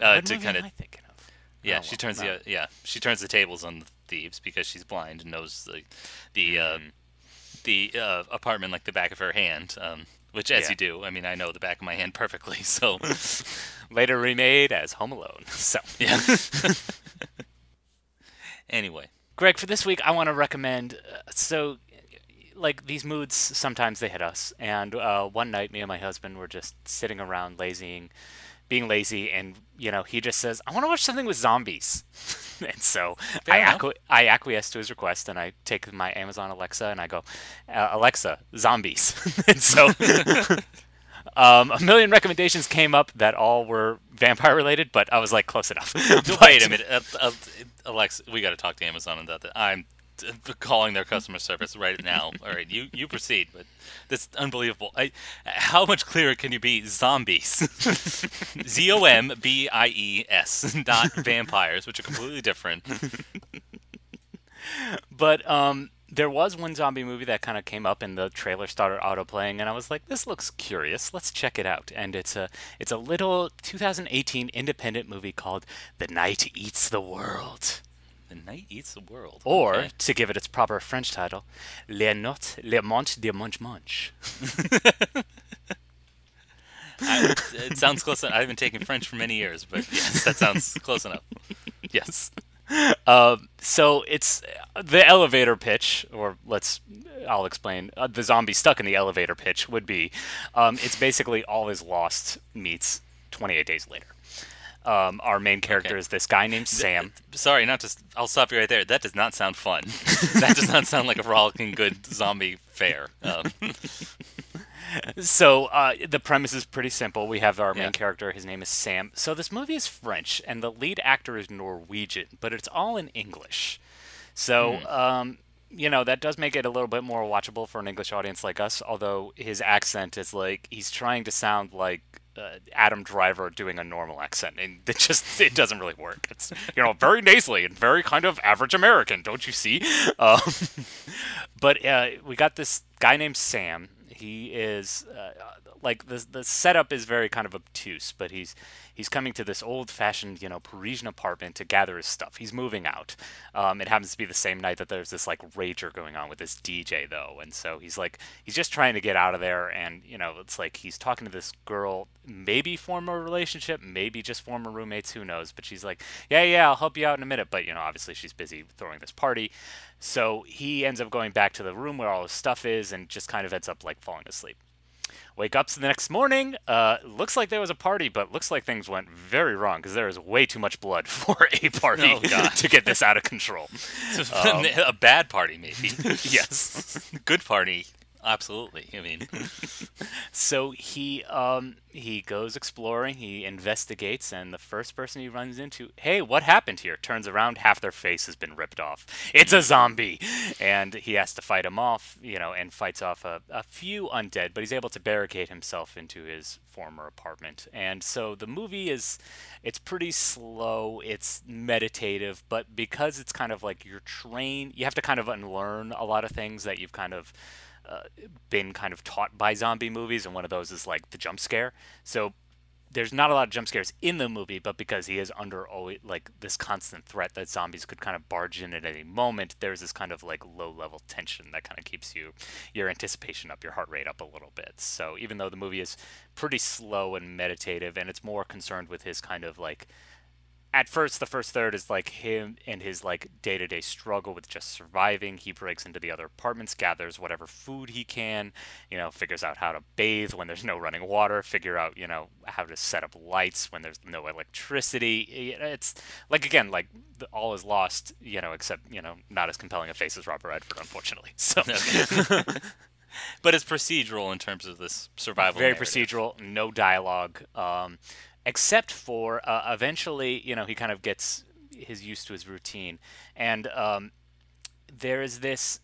uh, to kind of I thinking of? Yeah, Oh, she turns no. the yeah she turns the tables on the thieves because she's blind and knows the the uh, Mm. The uh, apartment like the back of her hand. Um, which, as Yeah. you do, I mean, I know the back of my hand perfectly. So Later remade as Home Alone. So, yeah. anyway, Greg, for this week, I want to recommend. Uh, so, like these moods, sometimes they hit us. And uh, one night, me and my husband were just sitting around, lazying, being lazy, and you know, he just says, "I want to watch something with zombies." and so I, acqui- I acquiesce to his request, and I take my Amazon Alexa and I go, uh, "Alexa, zombies." and so. Um, a million recommendations came up that all were vampire related, but I was like close enough. wait a minute, uh, uh, Alexa, we got to talk to Amazon about that. I'm calling their customer service right now. All right, you you proceed, but that's unbelievable. I, how much clearer can you be? Zombies, Z O M B I E S, not vampires, which are completely different. But um, there was one zombie movie that kind of came up, and the trailer started auto playing, and I was like, "This looks curious. Let's check it out." And it's a it's a little 2018 independent movie called "The Night Eats the World," The night eats the world. or Okay. to give it its proper French title, "Les Notes Le Monte de Munch Munch." I, it sounds close. Enough. I haven't taken French for many years, but yes, that sounds close enough. yes. Um, so it's the elevator pitch, or let's, I'll explain. Uh, the zombie stuck in the elevator pitch would be, um, it's basically all is lost meets 28 days later. Um, our main character Okay. is this guy named Sam. Sorry, not to. I'll stop you right there. That does not sound fun. that does not sound like a rollicking good zombie fair. Um, So uh, the premise is pretty simple. We have our main Yeah. character. His name is Sam. So this movie is French, and the lead actor is Norwegian, but it's all in English. So, um, you know, that does make it a little bit more watchable for an English audience like us. Although his accent is like he's trying to sound like uh, Adam Driver doing a normal accent, and it just it doesn't really work. It's you know very nasally and very kind of average American, don't you see? Um, but uh, we got this guy named Sam. He is uh, like the the setup is very kind of obtuse, but he's he's coming to this old-fashioned, you know, Parisian apartment to gather his stuff. He's moving out. Um, it happens to be the same night that there's this like rager going on with this DJ though, and so he's like he's just trying to get out of there, and you know, it's like he's talking to this girl, maybe form a relationship, maybe just former roommates, who knows? But she's like, yeah, yeah, I'll help you out in a minute, but you know, obviously she's busy throwing this party. So he ends up going back to the room where all his stuff is and just kind of ends up like falling asleep. Wake up the next morning. Uh, looks like there was a party, but looks like things went very wrong because there is way too much blood for a party Oh, to get this out of control. a bad party, maybe. yes. Good party, absolutely. I mean, So he um he goes exploring, he investigates, and the first person he runs into, hey, what happened here? Turns around, half their face has been ripped off. It's a zombie, and he has to fight him off, you know, and fights off a, a few undead, but he's able to barricade himself into his former apartment. And so the movie is, it's pretty slow, it's meditative, but because it's kind of like you're trained, you have to kind of unlearn a lot of things that you've kind of uh, been kind of taught by zombie movies, and one of those is like the jump scare. So there's not a lot of jump scares in the movie, but because he is under always like this constant threat that zombies could kind of barge in at any moment, there's this kind of like low level tension that kind of keeps you your anticipation up, your heart rate up a little bit. So even though the movie is pretty slow and meditative, and it's more concerned with his kind of like at first the first third is like him and his like day-to-day struggle with just surviving he breaks into the other apartments gathers whatever food he can you know figures out how to bathe when there's no running water figure out you know how to set up lights when there's no electricity it's like again like all is lost you know except you know not as compelling a face as robert redford unfortunately so but it's procedural in terms of this survival. very narrative. procedural, no dialogue, um, except for uh, eventually, you know, he kind of gets his used to his routine, and um, there is this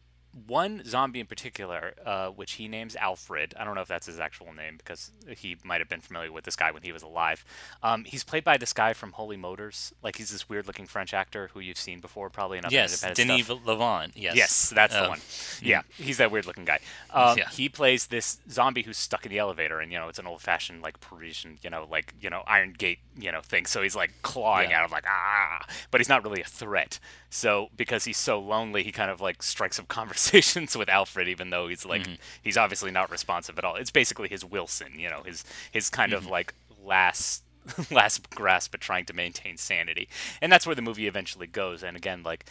one zombie in particular, uh, which he names Alfred. I don't know if that's his actual name because he might have been familiar with this guy when he was alive. Um, he's played by this guy from Holy Motors. Like he's this weird-looking French actor who you've seen before, probably in other Yes, independent Denis stuff. Lavant. Yes. Yes, that's the Um, one. Yeah, he's that weird looking guy. Um, Yeah. He plays this zombie who's stuck in the elevator, and you know it's an old fashioned like Parisian, you know, like you know Iron Gate, you know thing. So he's like clawing Yeah. at him like ah, but he's not really a threat. So because he's so lonely, he kind of like strikes up conversations with Alfred, even though he's like mm-hmm. he's obviously not responsive at all. It's basically his Wilson, you know, his his kind of mm-hmm. like last last grasp at trying to maintain sanity, and that's where the movie eventually goes. And again, like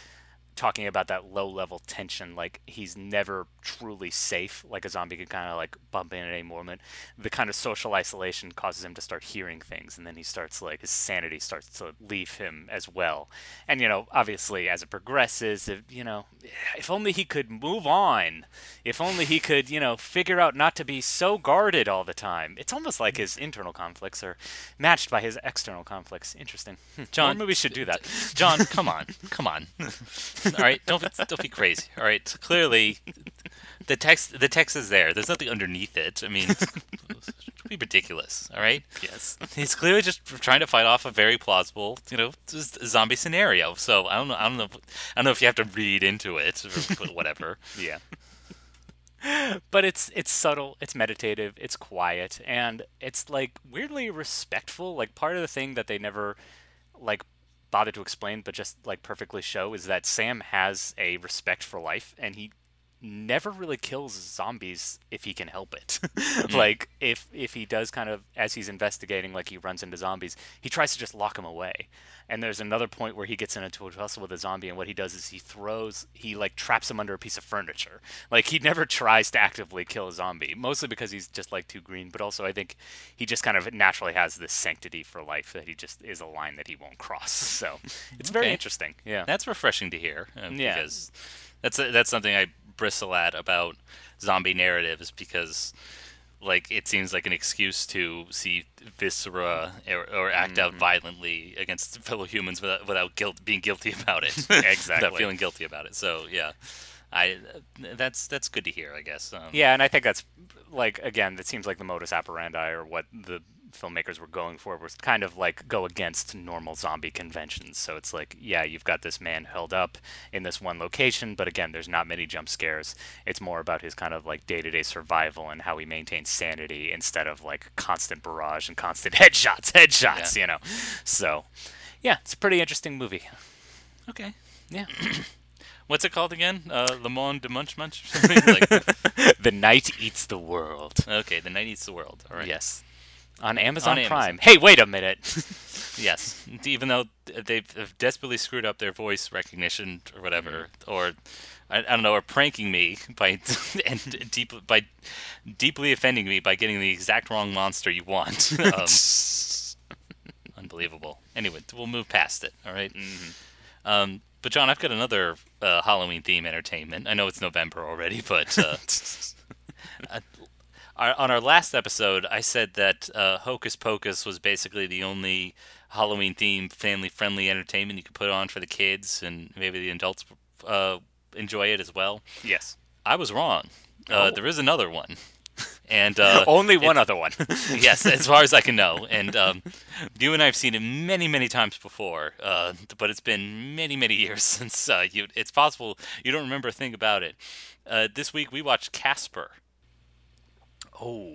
talking about that low level tension like he's never truly safe like a zombie could kind of like bump in at any moment. The kind of social isolation causes him to start hearing things and then he starts like his sanity starts to leave him as well. And you know obviously as it progresses if, you know if only he could move on. If only he could you know figure out not to be so guarded all the time. It's almost like his internal conflicts are matched by his external conflicts. Interesting. Hmm, John, more movies should do that. John, come on, come on. All right, don't don't be crazy. All right, clearly, the text the text is there. There's nothing underneath it. I mean, it's be ridiculous. All right. yes He's clearly just trying to fight off a very plausible, you know, zombie scenario. So I don't know. I don't know. I don't know if you have to read into it or whatever. Yeah. but it's it's subtle, it's meditative, it's quiet, and it's like weirdly respectful. Like part of the thing that they never like bother to explain, but just like perfectly show is that Sam has a respect for life, and he never really kills zombies if he can help it. like if if he does kind of as he's investigating, like he runs into zombies, he tries to just lock them away. And there's another point where he gets into a tussle with a zombie, and what he does is he throws, he like traps him under a piece of furniture. Like he never tries to actively kill a zombie, mostly because he's just like too green. But also, I think he just kind of naturally has this sanctity for life that he just is a line that he won't cross. So it's very interesting. Yeah. That's refreshing to hear. uh, Yeah. Because that's that's something I bristle at about zombie narratives because like it seems like an excuse to see viscera or, or act out violently against fellow humans without without guilt being guilty about it. Exactly. without feeling guilty about it. So yeah, I that's that's good to hear. I guess. Um, Yeah, and I think that's like again, it seems like the modus operandi or what the filmmakers were going for was kind of like go against normal zombie conventions. So it's like, yeah, you've got this man held up in this one location, but again, there's not many jump scares. It's more about his kind of like day-to-day survival and how he maintains sanity instead of like constant barrage and constant headshots, headshots, you know. So, yeah, it's a pretty interesting movie. Okay. Yeah. What's it called again? Uh, Le Monde de Munch Munch or something? like, the Night Eats the World. okay, The Night Eats the World. All right. Yes. On Amazon On Prime. Amazon. Hey, wait a minute. Yes, even though they've desperately screwed up their voice recognition or whatever, or I, I don't know, are pranking me by and deep by deeply offending me by getting the exact wrong monster you want. Um, unbelievable. Anyway, we'll move past it. All right? Um, but John, I've got another uh, Halloween theme entertainment. I know it's November already, but uh, uh, our, on our last episode, I said that uh, Hocus Pocus was basically the only Halloween themed, family friendly entertainment you could put on for the kids, and maybe the adults uh, enjoy it as well. yes. I was wrong. Uh, Oh. There is another one, and uh, Only one other one. yes, as far as I can know. And um, you and I have seen it many, many times before, uh, but it's been many, many years since uh, you. It's possible you don't remember a thing about it. Uh, this week we watched Casper. Oh.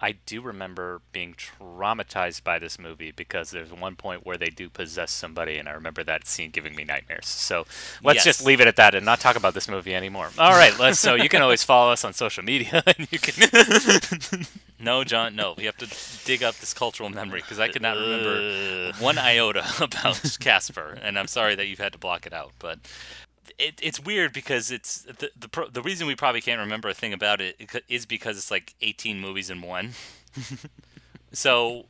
I do remember being traumatized by this movie because there's one point where they do possess somebody, and I remember that scene giving me nightmares. So let's Yes. just leave it at that and not talk about this movie anymore. All right, let's. So you can always follow us on social media, and you can. No, John, no. We have to dig up this cultural memory because I could not remember one iota about Casper, and I'm sorry that you've had to block it out. But it, it's weird because it's the the, pro, the reason we probably can't remember a thing about it is because it's like 18 movies in one. so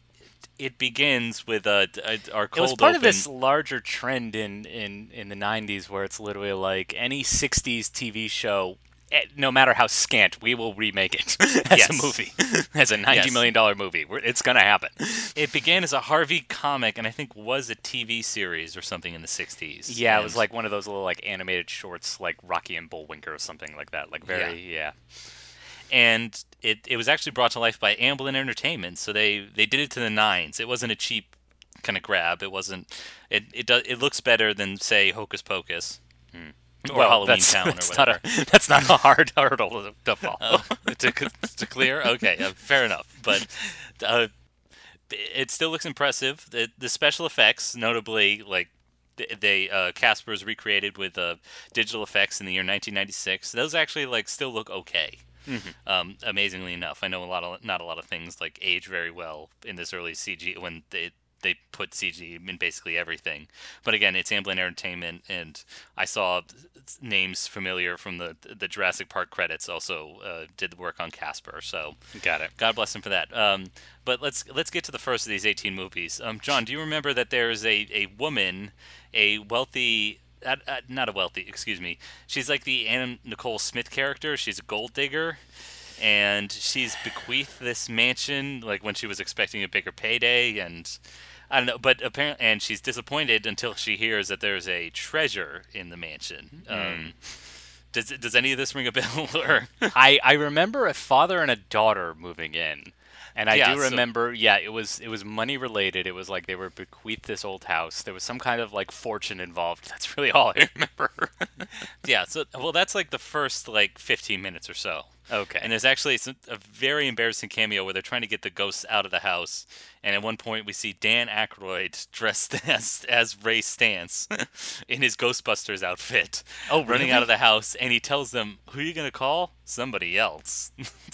it begins with uh, d- uh, our It was part open. of this larger trend in, in, in the 90s where it's literally like any 60s TV show, Eh, no matter how scant, we will remake it as Yes. a movie, as a 90 Yes. million dollar movie. It's going to happen. It began as a Harvey comic, and I think was a TV series or something in the 60s. Yeah, it was like one of those little like animated shorts like Rocky and Bullwinkle or something like that. Like very, yeah. and it, it was actually brought to life by Amblin Entertainment. So they, they did it to the nines. It wasn't a cheap kind of grab. It wasn't. It it does it looks better than say Hocus Pocus hmm. Or Well, Halloween that's, Town or that's whatever. Not a, that's not a hard hurdle to, to follow. Oh, to, to clear? Okay, uh, fair enough. But uh, it still looks impressive. The, the special effects, notably, like th- they uh, Casper's recreated with uh, digital effects in the year 1996. Those actually like still look okay. Um, amazingly enough, I know a lot of not a lot of things like age very well in this early CG when they they put CG in basically everything. But again, it's Amblin Entertainment, and I saw names familiar from the the Jurassic Park credits. Also, uh, did the work on Casper, so Got it. God bless him for that. Um, but let's let's get to the first of these 18 movies. Um, John, do you remember that there is a, a woman, a wealthy, uh, uh, not a wealthy, excuse me. She's like the Anna Nicole Smith character. She's a gold digger, and she's bequeathed this mansion like when she was expecting a bigger payday, and I don't know. But apparently, and she's disappointed until she hears that there's a treasure in the mansion. Um, does does any of this ring a bell? or I, I remember a father and a daughter moving in. And I Yeah, do so- remember, yeah, it was it was money related. It was like they were bequeathed this old house. There was some kind of like fortune involved. That's really all I remember. Yeah, so well, that's like the first like 15 minutes or so. Okay. And there's actually some, a very embarrassing cameo where they're trying to get the ghosts out of the house, and at one point we see Dan Aykroyd dressed as as Ray Stantz in his Ghostbusters outfit. Oh, running really? out of the house, and he tells them, "Who are you gonna call? Somebody else."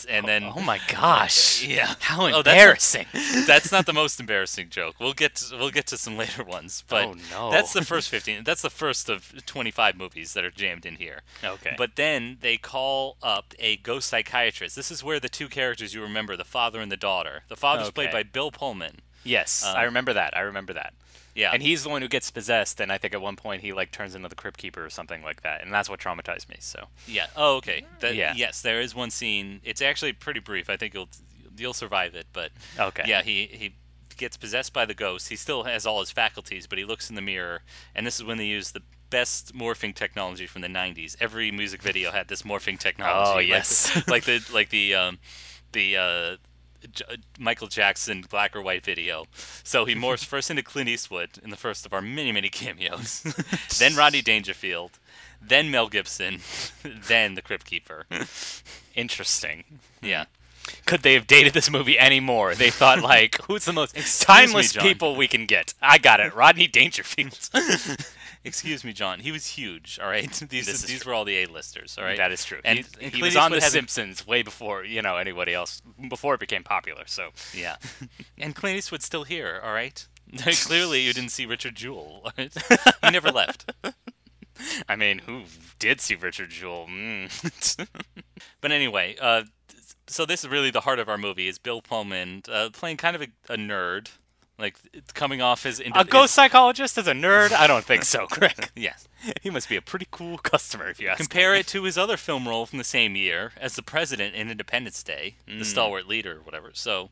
and then, oh, oh my gosh. yeah, How Oh, that's not- embarrassing. that's not the most embarrassing joke. We'll get to, we'll get to some later ones, oh, but Oh, no. that's the first 15. That's the first of 25 movies that are jammed in here. Okay. But then they call up a ghost psychiatrist. This is where the two characters you remember, the father and the daughter. The father's played by Bill Pullman. Yes, Uh, I remember that. I remember that. Yeah. And he's the one who gets possessed, and I think at one point he like turns into the crypt keeper or something like that, and that's what traumatized me. So Yeah. Oh, okay. Yeah. Yes, there is one scene. It's actually pretty brief. I think you'll you'll survive it. But Okay. Yeah, he he gets possessed by the ghost. He still has all his faculties, but he looks in the mirror, and this is when they use the best morphing technology from the 90s. Every music video had this morphing technology. Oh, like- yes. like the like the um, the uh, J- Michael Jackson black or white video. So he morphs first into Clint Eastwood in the first of our many many cameos, then Rodney Dangerfield, then Mel Gibson, then the Crypt Keeper. interesting. Yeah. Could they have dated this movie anymore? They thought like, who's the most me, timeless John. people we can get? I got it, Rodney Dangerfield. Excuse me, John. He was huge. All right. These This these true. were all the A-listers. All right. That is true. And, he, he was on The Simpsons way before you know anybody else, before it became popular. So Yeah. and Clint Eastwood's still here. All right. Clearly, you didn't see Richard Jewell. right? he never left. I mean, who did see Richard Jewell? Mm. But anyway, uh, so this is really the heart of our movie is Bill Pullman uh, playing kind of a, a nerd, like coming off his a ghost psychologist as a nerd? I don't think so, Greg. Yes. he must be a pretty cool customer if you ask. Compare it to his other film role from the same year as the president in Independence Day, the stalwart leader or whatever. So,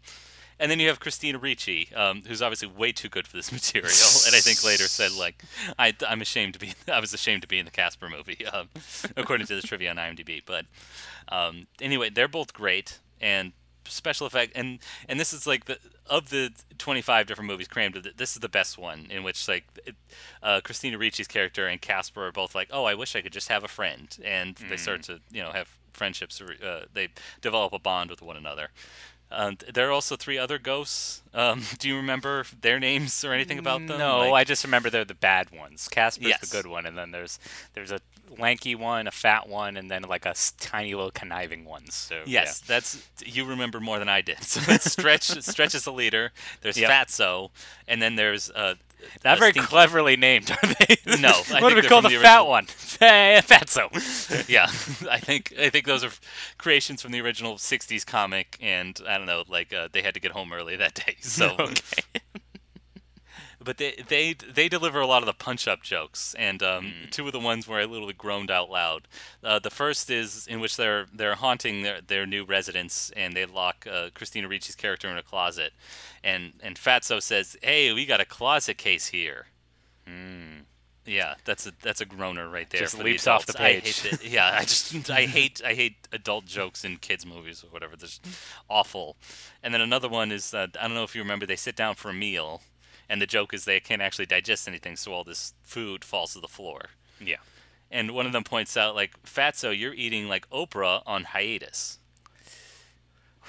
and then you have Christina Ricci, um, who's obviously way too good for this material, and I think later said like, I, I'm ashamed to be, I was ashamed to be in the Casper movie, um, according to the trivia on IMDb. But um, anyway, they're both great and special effect and and this is like the of the 25 different movies crammed this is the best one in which like it, uh, Christina Ricci's character and Casper are both like oh I wish I could just have a friend and they start to you know have friendships uh, they develop a bond with one another um, there are also three other ghosts. Um, do you remember their names or anything about them? No, Like- I just remember they're the bad ones. Casper's Yes. the good one, and then there's there's a lanky one, a fat one, and then like a tiny little conniving one. So Yes, that's you remember more than I did. So it's Stretch. Stretch is the leader. There's Yep. Fatso, and then there's uh, not very Stinky- cleverly named, are they? No, I what do we call the, the fat one? Fatso. yeah, I think I think those are creations from the original '60s comic, and I don't know, like uh, they had to get home early that day. So, okay. But they they they deliver a lot of the punch-up jokes, and um, Hmm. two of the ones where I literally groaned out loud. Uh, the first is in which they're they're haunting their, their new residence, and they lock uh, Christina Ricci's character in a closet, and and Fatso says, "Hey, we got a closet case here." Yeah, that's a that's a groaner right there. Just leaps off the adults. I page. hate it. Yeah, I just I hate I hate adult jokes in kids movies or whatever. They're just awful. And then another one is uh, I don't know if you remember. They sit down for a meal, and the joke is they can't actually digest anything, so all this food falls to the floor. Yeah. And one of them points out like, "Fatso, you're eating like Oprah on hiatus."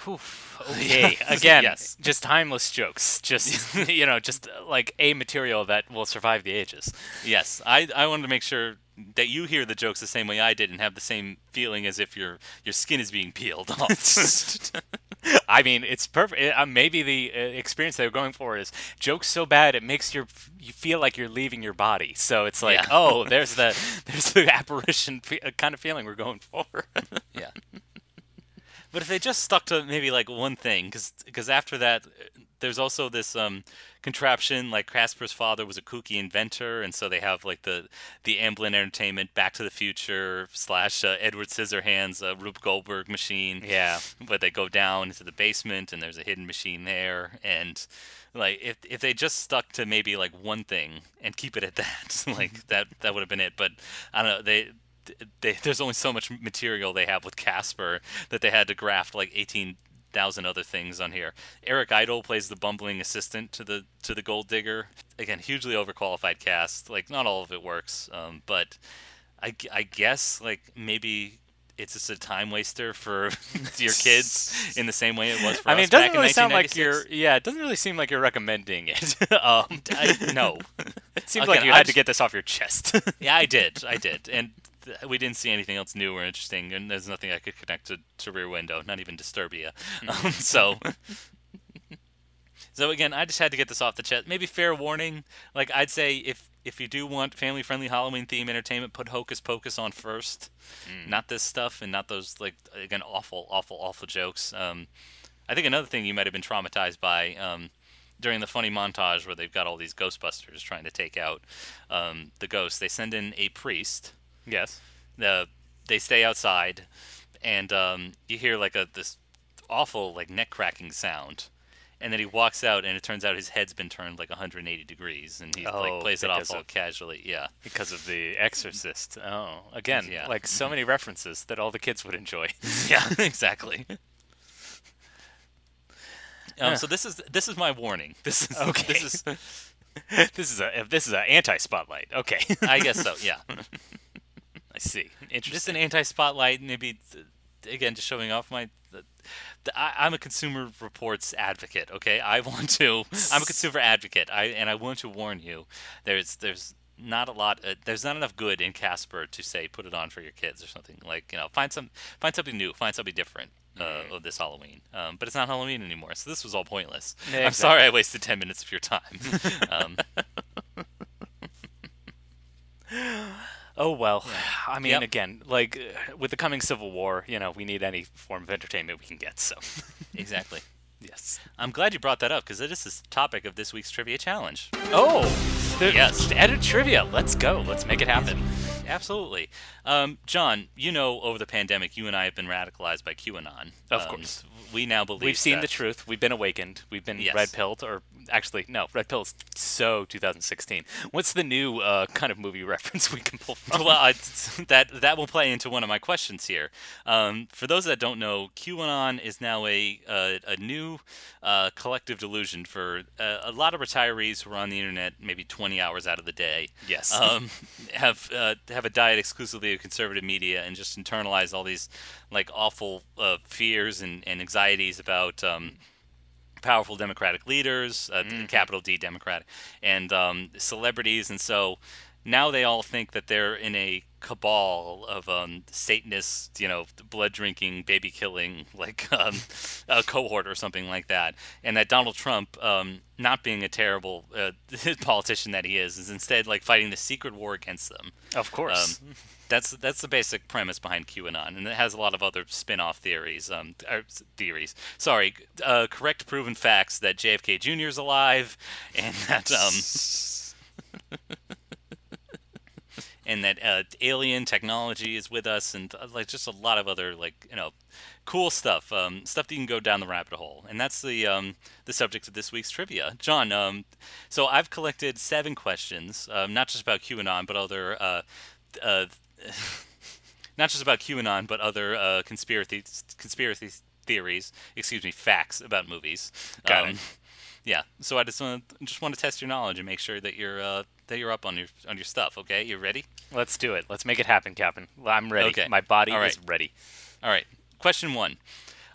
Okay. Again, Yes. just timeless jokes. Just you know, just like a material that will survive the ages. Yes, I I wanted to make sure that you hear the jokes the same way I did and have the same feeling as if your your skin is being peeled off. I mean, it's perfect. Uh, maybe the uh, experience they were going for is jokes so bad it makes your you feel like you're leaving your body. So it's like, Yeah. oh, there's the there's the apparition uh, kind of feeling we're going for. Yeah. But if they just stuck to maybe like one thing, because after that, uh, there's also this um, contraption. Like Casper's father was a kooky inventor, and so they have like the the Amblin Entertainment Back to the Future slash uh, Edward Scissorhands uh, Rube Goldberg machine. yeah. But they go down into the basement, and there's a hidden machine there, and like if if they just stuck to maybe like one thing and keep it at that, like that that would have been it. But I don't know they. They, there's only so much material they have with Casper that they had to graft like 18,000 other things on here. Eric Idle plays the bumbling assistant to the to the gold digger. Again, hugely overqualified cast. Like not all of it works, um, but I guess like maybe it's just a time waster for your kids in the same way it was for I us mean, it doesn't really sound like you're. Yeah, it doesn't really seem like you're recommending it. um, I, no. it seems like you I had to get this off your chest. Yeah, I did. I did. And we didn't see anything else new or interesting, and there's nothing I could connect to, to Rear Window, not even Disturbia. Um, so. So again, I just had to get this off the chest. Maybe fair warning. Like I'd say, if if you do want family-friendly Halloween theme entertainment, put Hocus Pocus on first, not this stuff, and not those like again awful, awful, awful jokes. Um, I think another thing you might have been traumatized by. Um, during the funny montage where they've got all these Ghostbusters trying to take out um, the ghosts, they send in a priest. Yes. The they stay outside, and um, you hear like a this awful like neck cracking sound. And then he walks out, and it turns out his head's been turned like 180 degrees, and he Oh, like plays it off all of- casually. Yeah, Because of The Exorcist. Oh, again, Yeah. like so many references that all the kids would enjoy. yeah, exactly. Um, so this is this is my warning. This is Okay. This is this is a this is an anti-spotlight. Okay. I guess so. Yeah, I see. Interesting. just an anti-spotlight. Maybe again, just showing off my. th- th- I, I'm a consumer reports advocate. Okay, I want to. I'm a consumer advocate. I and I want to warn you. There's there's not a lot. Uh, there's not enough good in Casper to say put it on for your kids or something. Like you know, find some find something new. Find something different. Uh, of this Halloween, um, but it's not Halloween anymore, so this was all pointless. Yeah, I'm sorry I wasted ten minutes of your time. um, Oh well. I mean, Yep. again, like uh, with the coming Civil War, you know, we need any form of entertainment we can get. So, exactly. yes. I'm glad you brought that up because it is the topic of this week's trivia challenge. Oh, the, Yes. Added trivia. Let's go. Let's make it happen. Absolutely. Um, John, you know, over the pandemic, you and I have been radicalized by QAnon. Of Um, course. We now believe We've seen the truth. We've been awakened. We've been Yes. red pilled, or actually, no, red pill is so 2016. What's the new uh, kind of movie reference we can pull from? well, I, that that will play into one of my questions here. Um, for those that don't know, QAnon is now a a, a new uh, collective delusion for uh, a lot of retirees who are on the internet maybe 20 hours out of the day. Yes. um, have uh, have a diet exclusively of conservative media and just internalize all these like awful uh, fears and, and anxieties about. Um, powerful Democratic leaders, uh, capital D Democratic, and um, celebrities, and so now they all think that they're in a cabal of um, Satanists, you know, blood drinking, baby killing, like um, a cohort or something like that, and that Donald Trump, um, not being a terrible uh, politician that he is, is instead like fighting the secret war against them. Of course. Um, that's that's the basic premise behind QAnon, and it has a lot of other spin-off theories. Um, or, theories. Sorry, uh, correct proven facts that JFK Jr. is alive, and that um, and that uh, alien technology is with us, and uh, like just a lot of other like you know cool stuff, um, stuff that you can go down the rabbit hole, and that's the um, the subject of this week's trivia. John, um, so I've collected seven questions, um, not just about QAnon, but other. Uh, uh, not just about QAnon, but other uh, conspiracy conspiracy theories. Excuse me, facts about movies. Got it. Yeah. So I just want just want to test your knowledge and make sure that you're uh, that you're up on your on your stuff. Okay, you ready? Let's do it. Let's make it happen, Captain. I'm ready. Okay. My body right. is ready. All right. Question one.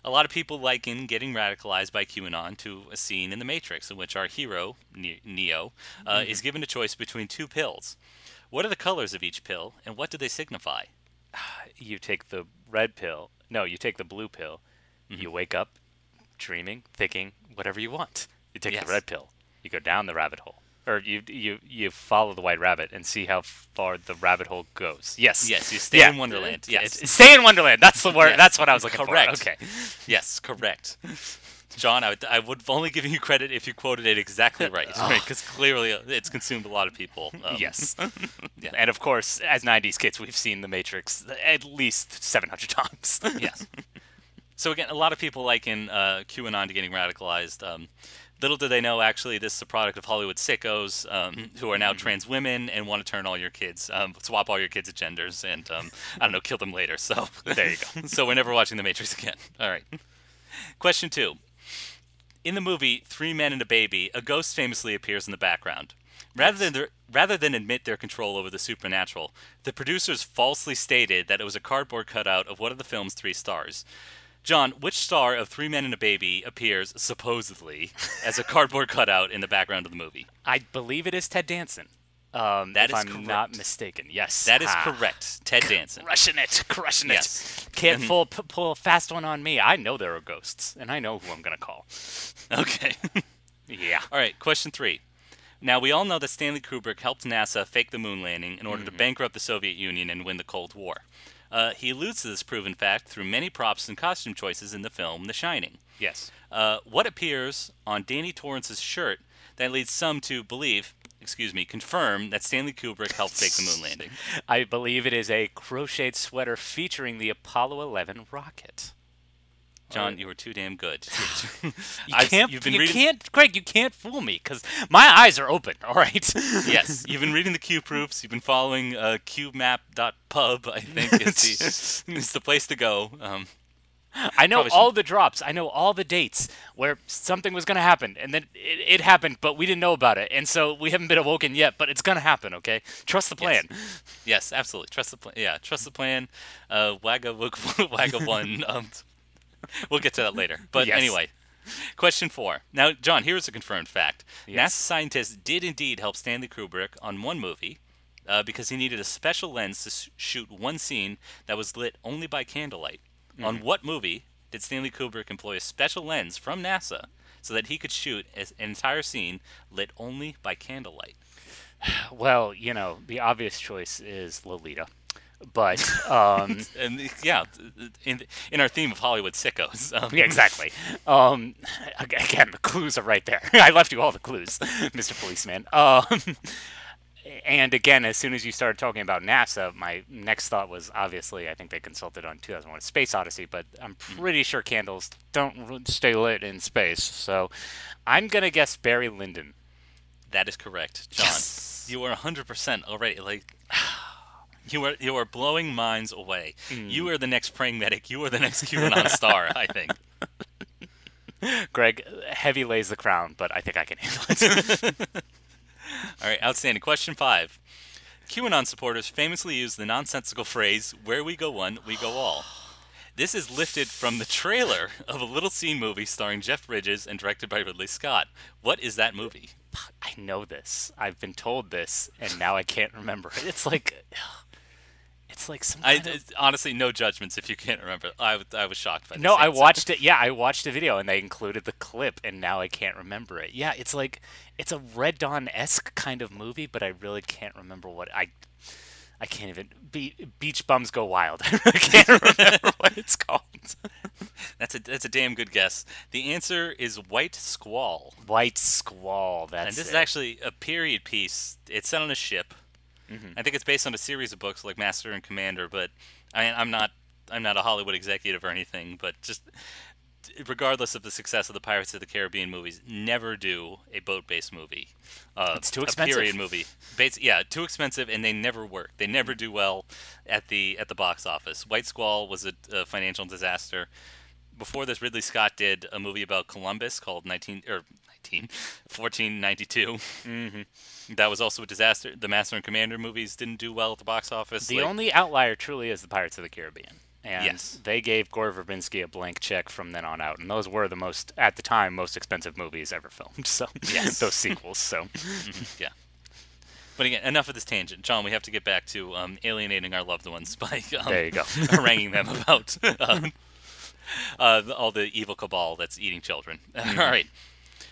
A lot of people liken getting radicalized by QAnon to a scene in The Matrix in which our hero, Neo, uh, is given a choice between two pills. What are the colors of each pill, and what do they signify? You take the red pill. No, you take the blue pill. Mm-hmm. You wake up dreaming, thinking, whatever you want. You take Yes. the red pill. You go down the rabbit hole. Or you you you follow the white rabbit and see how far the rabbit hole goes. Yes. Yes, you stay in Wonderland. It- Yes. Stay in Wonderland. That's the word. Yes. That's what I was looking Correct. for. Okay. Yes, correct. John, I would, I would only give you credit if you quoted it exactly right, because clearly uh, it's consumed a lot of people. um, Yes. Yeah. And of course, as 90s kids, we've seen The Matrix at least 700 times. yes. So again, a lot of people liken uh, QAnon to getting radicalized. Um, little do they know, actually, this is a product of Hollywood sickos um, who are now trans women and want to turn all your kids, um, swap all your kids' genders, and um, I don't know, kill them later. So there you go. so we're never watching The Matrix again. All right. Question two. In the movie Three Men and a Baby, a ghost famously appears in the background. Rather than their, rather than admit their control over the supernatural, the producers falsely stated that it was a cardboard cutout of one of the film's three stars. John, which star of Three Men and a Baby appears supposedly as a cardboard cutout in the background of the movie? I believe it is Ted Danson. Um, That if is I'm not mistaken. Yes. That is Ah. correct. Ted Danson. Crushing it, crushing Yes. it. Can't pull, p- pull a fast one on me. I know there are ghosts, and I know who I'm gonna call. Okay. Yeah. All right, question three. Now, we all know that Stanley Kubrick helped NASA fake the moon landing in order to bankrupt the Soviet Union and win the Cold War. Uh, he alludes to this proven fact through many props and costume choices in the film The Shining. Yes. Uh, what appears on Danny Torrance's shirt that leads some to believe, excuse me, confirm that Stanley Kubrick helped fake the moon landing? I believe it is a crocheted sweater featuring the Apollo 11 rocket. John, you were too damn good. You can't. you've been you reading- can't, Greg. You can't fool me because my eyes are open. All right. yes, you've been reading the Q proofs. You've been following uh, QMap.pub. I think is the is the place to go. Um, I know all the drops. I know all the dates where something was going to happen, and then it, it happened, but we didn't know about it, and so we haven't been awoken yet. But it's going to happen. Okay, trust the plan. yes, absolutely. Trust the plan. Yeah, trust the plan. Uh, Wagga Wagga one. Um, we'll get to that later. But Yes. anyway, question four. Now, John, here's a confirmed fact. Yes. NASA scientists did indeed help Stanley Kubrick on one movie. Uh, because he needed a special lens to s- shoot one scene that was lit only by candlelight. On Mm-hmm. what movie did Stanley Kubrick employ a special lens from NASA so that he could shoot an entire scene lit only by candlelight? Well, you know, the obvious choice is Lolita, but um, And yeah, in in our theme of Hollywood sickos. Um, yeah, exactly. Um, again, the clues are right there. I left you all the clues, Mr. Policeman. Um, and again, as soon as you started talking about NASA, my next thought was obviously I think they consulted on 2001: Space Odyssey, but I'm pretty sure candles don't stay lit in space. So I'm gonna guess Barry Lyndon. That is correct, John. Yes. You are 100% already like you are you are blowing minds away. Hmm. You are the next praying medic. You are the next QAnon star, I think. Greg, heavy lays the crown, but I think I can handle it. All right, outstanding. Question 5. QAnon supporters famously use the nonsensical phrase "where we go one, we go all." This is lifted from the trailer of a little seen movie starring Jeff Bridges and directed by Ridley Scott. What is that movie? I know this. I've been told this, and now I can't remember it. It's like, it's like some. I of- honestly no judgments if you can't remember. I, I was shocked by this. no, I watched it. Yeah, I watched a video, and they included the clip, and now I can't remember it. Yeah, it's like it's a Red Dawn esque kind of movie, but I really can't remember what I. I can't even. Be, Beach Bums Go Wild. I can't remember what it's called. That's a that's a damn good guess. The answer is White Squall. White Squall. That's and this is actually a period piece. It's set on a ship. Mm-hmm. I think it's based on a series of books like Master and Commander. But I, I'm not I'm not a Hollywood executive or anything. But just regardless of the success of the Pirates of the Caribbean movies, never do a boat-based movie. Uh, It's too A expensive. period movie. Bas- yeah, too expensive, and they never work. They never do well at the at the box office. White Squall was a, a financial disaster. Before this, Ridley Scott did a movie about Columbus called 19 or 19 1492. Mm-hmm. That was also a disaster. The Master and Commander movies didn't do well at the box office. The Like- only outlier truly is the Pirates of the Caribbean. And Yes. they gave Gore Verbinski a blank check from then on out. And those were the most, at the time, most expensive movies ever filmed. So, Yes. those sequels. So, yeah. But again, enough of this tangent, John. We have to get back to um, alienating our loved ones by um, There you go. haranguing them about um, uh, all the evil cabal that's eating children. Mm-hmm. all right.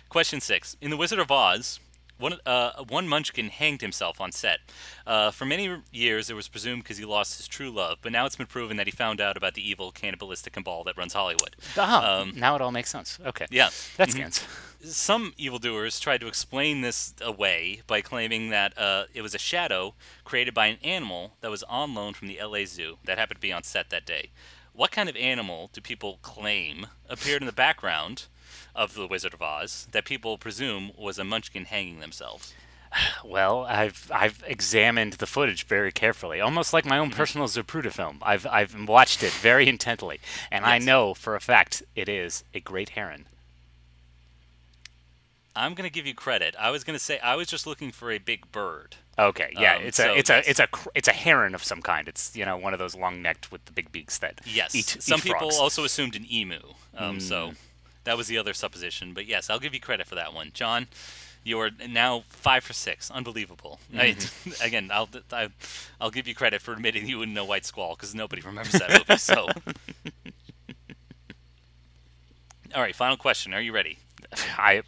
Question six: In the Wizard of Oz, one uh, one Munchkin hanged himself on set. Uh, for many years, it was presumed because he lost his true love, but now it's been proven that he found out about the evil cannibalistic cabal that runs Hollywood. ah, Um, now it all makes sense. Okay. Yeah. That scans. some evildoers tried to explain this away by claiming that uh, it was a shadow created by an animal that was on loan from the LA Zoo that happened to be on set that day. What kind of animal do people claim appeared in the background of The Wizard of Oz that people presume was a munchkin hanging themselves? Well, I've I've examined the footage very carefully, almost like my Mm-hmm. own personal Zapruder film. I've I've watched it very intently, and I know for a fact it is a great heron. I'm going to give you credit. I was going to say I was just looking for a big bird. Okay, yeah, Um, it's so, a it's yes. a it's a it's a heron of some kind. It's you know one of those long necked with the big beaks that Yes. eat Some eat people frogs. Mm. also assumed an emu. Um, So that was the other supposition. But yes, I'll give you credit for that one. John, you are now five for six. Unbelievable. Mm-hmm. again, I'll, I, I'll give you credit for admitting you wouldn't know White Squall because nobody remembers that movie. So. All right, final question. Are you ready? I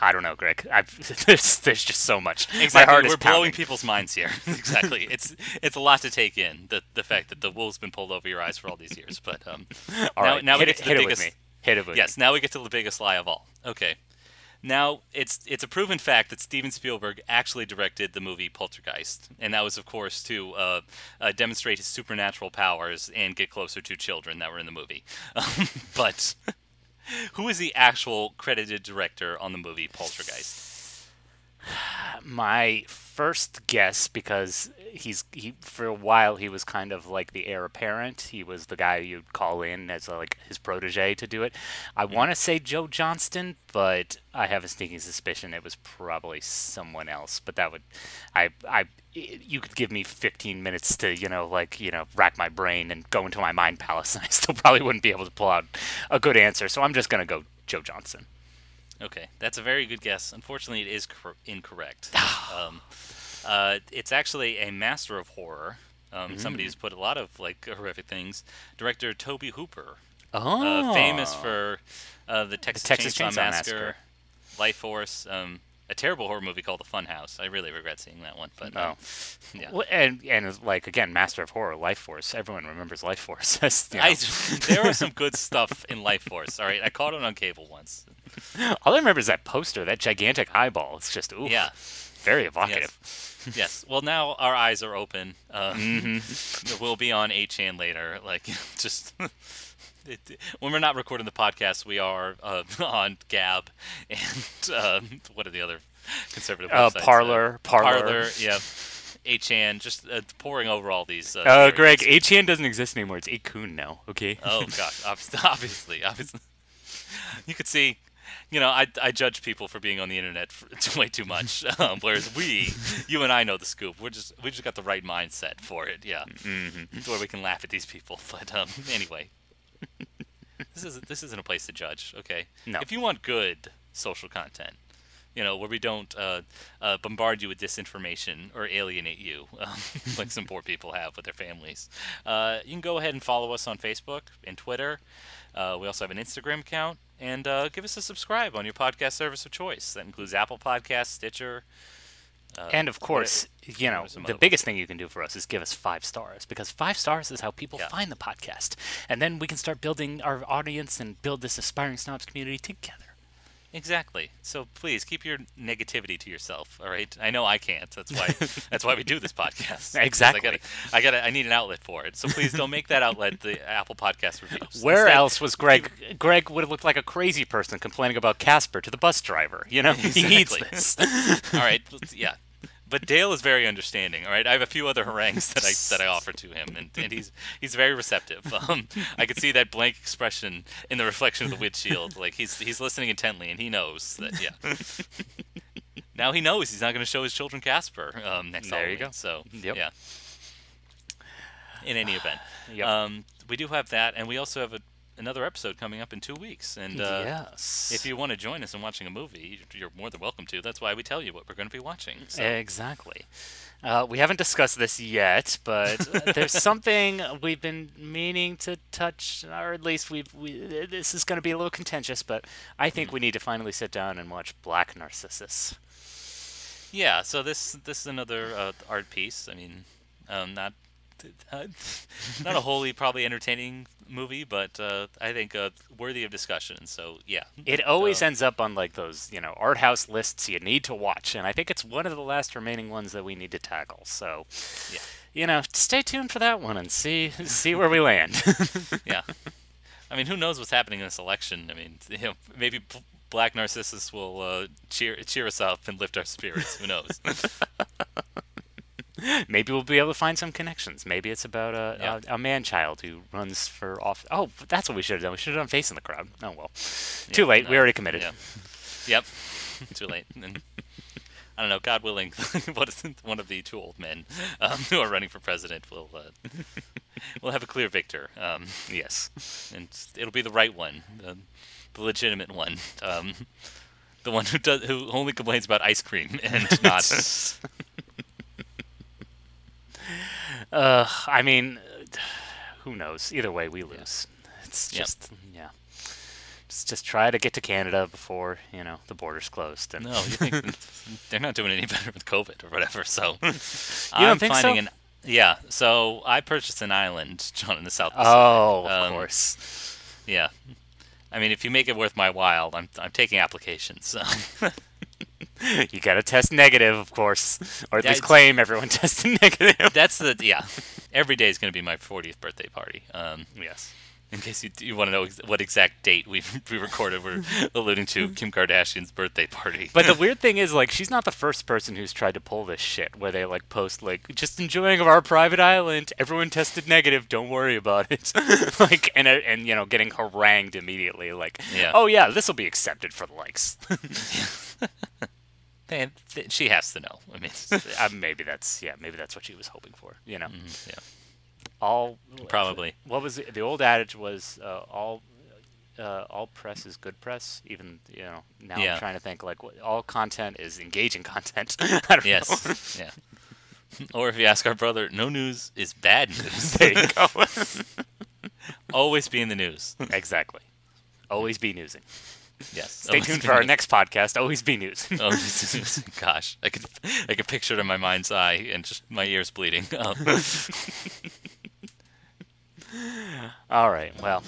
I don't know, Greg. I've, there's there's just so much. Exactly. My heart We're blowing people's minds here. exactly. It's it's a lot to take in. The the fact that the wool's been pulled over your eyes for all these years. But um, All now, right, now we hit get it, to the hit it biggest. with me. Hit it with Yes, me. now we get to the biggest lie of all. Okay. Now, it's it's a proven fact that Steven Spielberg actually directed the movie Poltergeist, and that was, of course, to uh, uh, demonstrate his supernatural powers and get closer to children that were in the movie. Um, but who is the actual credited director on the movie Poltergeist? My first guess because he's he for a while he was kind of like the heir apparent. He was the guy you'd call in as like his protege to do it. I mm-hmm. want to say Joe Johnston, but I have a sneaking suspicion it was probably someone else. But that would I I you could give me 15 minutes to you know like you know rack my brain and go into my mind palace and I still probably wouldn't be able to pull out a good answer. So I'm just gonna go Joe Johnston. Okay, that's a very good guess. Unfortunately, it is cor- incorrect. um, uh, it's actually a master of horror. Um, Somebody Mm. who's put a lot of like horrific things. Director Tobe Hooper, Oh, uh, famous for uh, the Texas, Texas Chainsaw, Chainsaw Massacre, Massacre. Life Force, um, a terrible horror movie called The Funhouse. I really regret seeing that one, but um, yeah. Well, and and like again, Master of Horror, Life Force. Everyone remembers Life Force. you know. I, there was some good stuff in Life Force. All right, I caught it on cable once. All I remember is that poster, that gigantic eyeball. It's just ooh, Yeah. very evocative. yes. Well, now our eyes are open. Uh, Mm-hmm. We'll be on 8chan later. Like, just it, when we're not recording the podcast, we are uh, on Gab and um, what are the other conservative Uh, websites? Parler, Parler. Parler. Yeah. 8chan, just uh, pouring over all these. Uh, Uh, Greg. 8chan doesn't exist anymore. It's 8kun now. Okay. Oh gosh, obviously, obviously, obviously. You could see, you know, I, I judge people for being on the internet for, way too much, um, whereas we, you and I know the scoop. We're just we just got the right mindset for it. Yeah, mm-hmm. where we can laugh at these people. But um, anyway, this isn't this isn't a place to judge. Okay, No. if you want good social content. You know, where we don't uh, uh, bombard you with disinformation or alienate you, um, like some poor people have with their families. Uh, you can go ahead and follow us on Facebook and Twitter. Uh, we also have an Instagram account, and uh, give us a subscribe on your podcast service of choice. That includes Apple Podcasts, Stitcher. Uh, And of course, you know, the biggest thing you can do for us is give us five stars because five stars is how people Yeah. find the podcast. And then we can start building our audience and build this aspiring snobs community together. Exactly. So please keep your negativity to yourself. All right. I know I can't. That's why. that's why we do this podcast. Exactly. I got. I got. I need an outlet for it. So please don't make that outlet the Apple Podcast reviews. Where Instead, else was Greg? Greg would have looked like a crazy person complaining about Casper to the bus driver. You know, he needs this. all right. Yeah. But Dale is very understanding. All right. I have a few other harangues that I that I offer to him, and, and he's he's very receptive. Um, I could see that blank expression in the reflection of the windshield. Like he's he's listening intently, and he knows that. Yeah. now he knows he's not going to show his children Casper um, next There you go. So Yep. yeah. In any event, Yep. um, we do have that, and we also have a, another episode coming up in two weeks. And uh, yes. if you want to join us in watching a movie, you're more than welcome to. That's why we tell you what we're going to be watching. So. Exactly. Uh, we haven't discussed this yet, but there's something we've been meaning to touch, or at least we've. We, this is going to be a little contentious, but I think we need to finally sit down and watch Black Narcissus. Yeah, so this this is another uh, art piece. I mean, um, not uh, not a wholly probably entertaining movie, but uh, I think uh, worthy of discussion. So yeah, It always ends up on like those, you know, art house lists you need to watch, and I think it's one of the last remaining ones that we need to tackle. So, Yeah. you know, stay tuned for that one and see see where we land. yeah. I mean, who knows what's happening in this election? I mean, you know, maybe B- Black Narcissus will uh, cheer cheer us up and lift our spirits. Who knows? Maybe we'll be able to find some connections. Maybe it's about a, Yeah. a, a man child who runs for office. Oh, that's what we should have done. We should have done Face in the Crowd. Oh, well. Too late. we already committed. Yeah. Yep. Too late. And, I don't know. God willing, what is it, one of the two old men um, who are running for president will uh, will have a clear victor. Um, Yes. and it'll be the right one, the, the legitimate one, um, the one who does who only complains about ice cream and not. Uh, I mean, who knows? Either way, we lose. It's Yep. just, yeah. Just, just try to get to Canada before, you know, the border's closed. And no, you think they're not doing any better with COVID or whatever. So I'm think so? finding an Yeah, so I purchased an island, John, in the South Pacific. Oh, of Um, course. Yeah. I mean, if you make it worth my while, I'm, I'm taking applications. So. You gotta test negative, of course, or at Yeah, least claim everyone tested negative. That's the, yeah. Every day is going to be my 40th birthday party. Um, yes. in case you, you want to know ex- what exact date we we recorded, we're alluding to Kim Kardashian's birthday party. But the weird thing is, like, she's not the first person who's tried to pull this shit, where they like post like, "Just enjoying of our private island. Everyone tested negative. Don't worry about it." like, and uh, and you know, getting harangued immediately, like, Yeah. "Oh yeah, this will be accepted for the likes." Man, th- she has to know. I mean, uh, maybe that's yeah, maybe that's what she was hoping for. You know, yeah. all Probably. What was it? the old adage was uh, all. Uh, all press is good press. Even you know now Yeah. I'm trying to think like what, all content is engaging content. I don't know. Yes. yeah. Or if you ask our brother, no news is bad news. there you go. Always be in the news. exactly. Always be newsing. Yes. Stay always tuned be for our newsing. next podcast. Always be newsing. Oh, gosh, I could I could picture it in my mind's eye and just my ears bleeding. Um, All right. Well,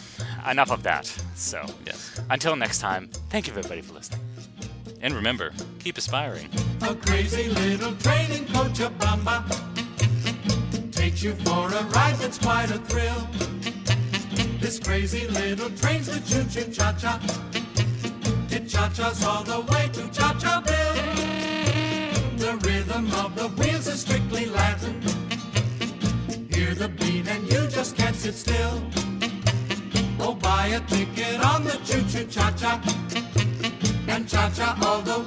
enough of that. So, yes. until next time, thank you everybody for listening. And remember, keep aspiring. A crazy little training coach, a bamba, takes you for a ride that's quite a thrill. This crazy little train's the choo-choo cha-cha. It cha-chas all the way to Cha-Cha-ville. The rhythm of the wheels is strictly Latin. Hear the beat and you just can't sit still. Oh, buy a ticket on the choo-choo cha-cha. And cha-cha all the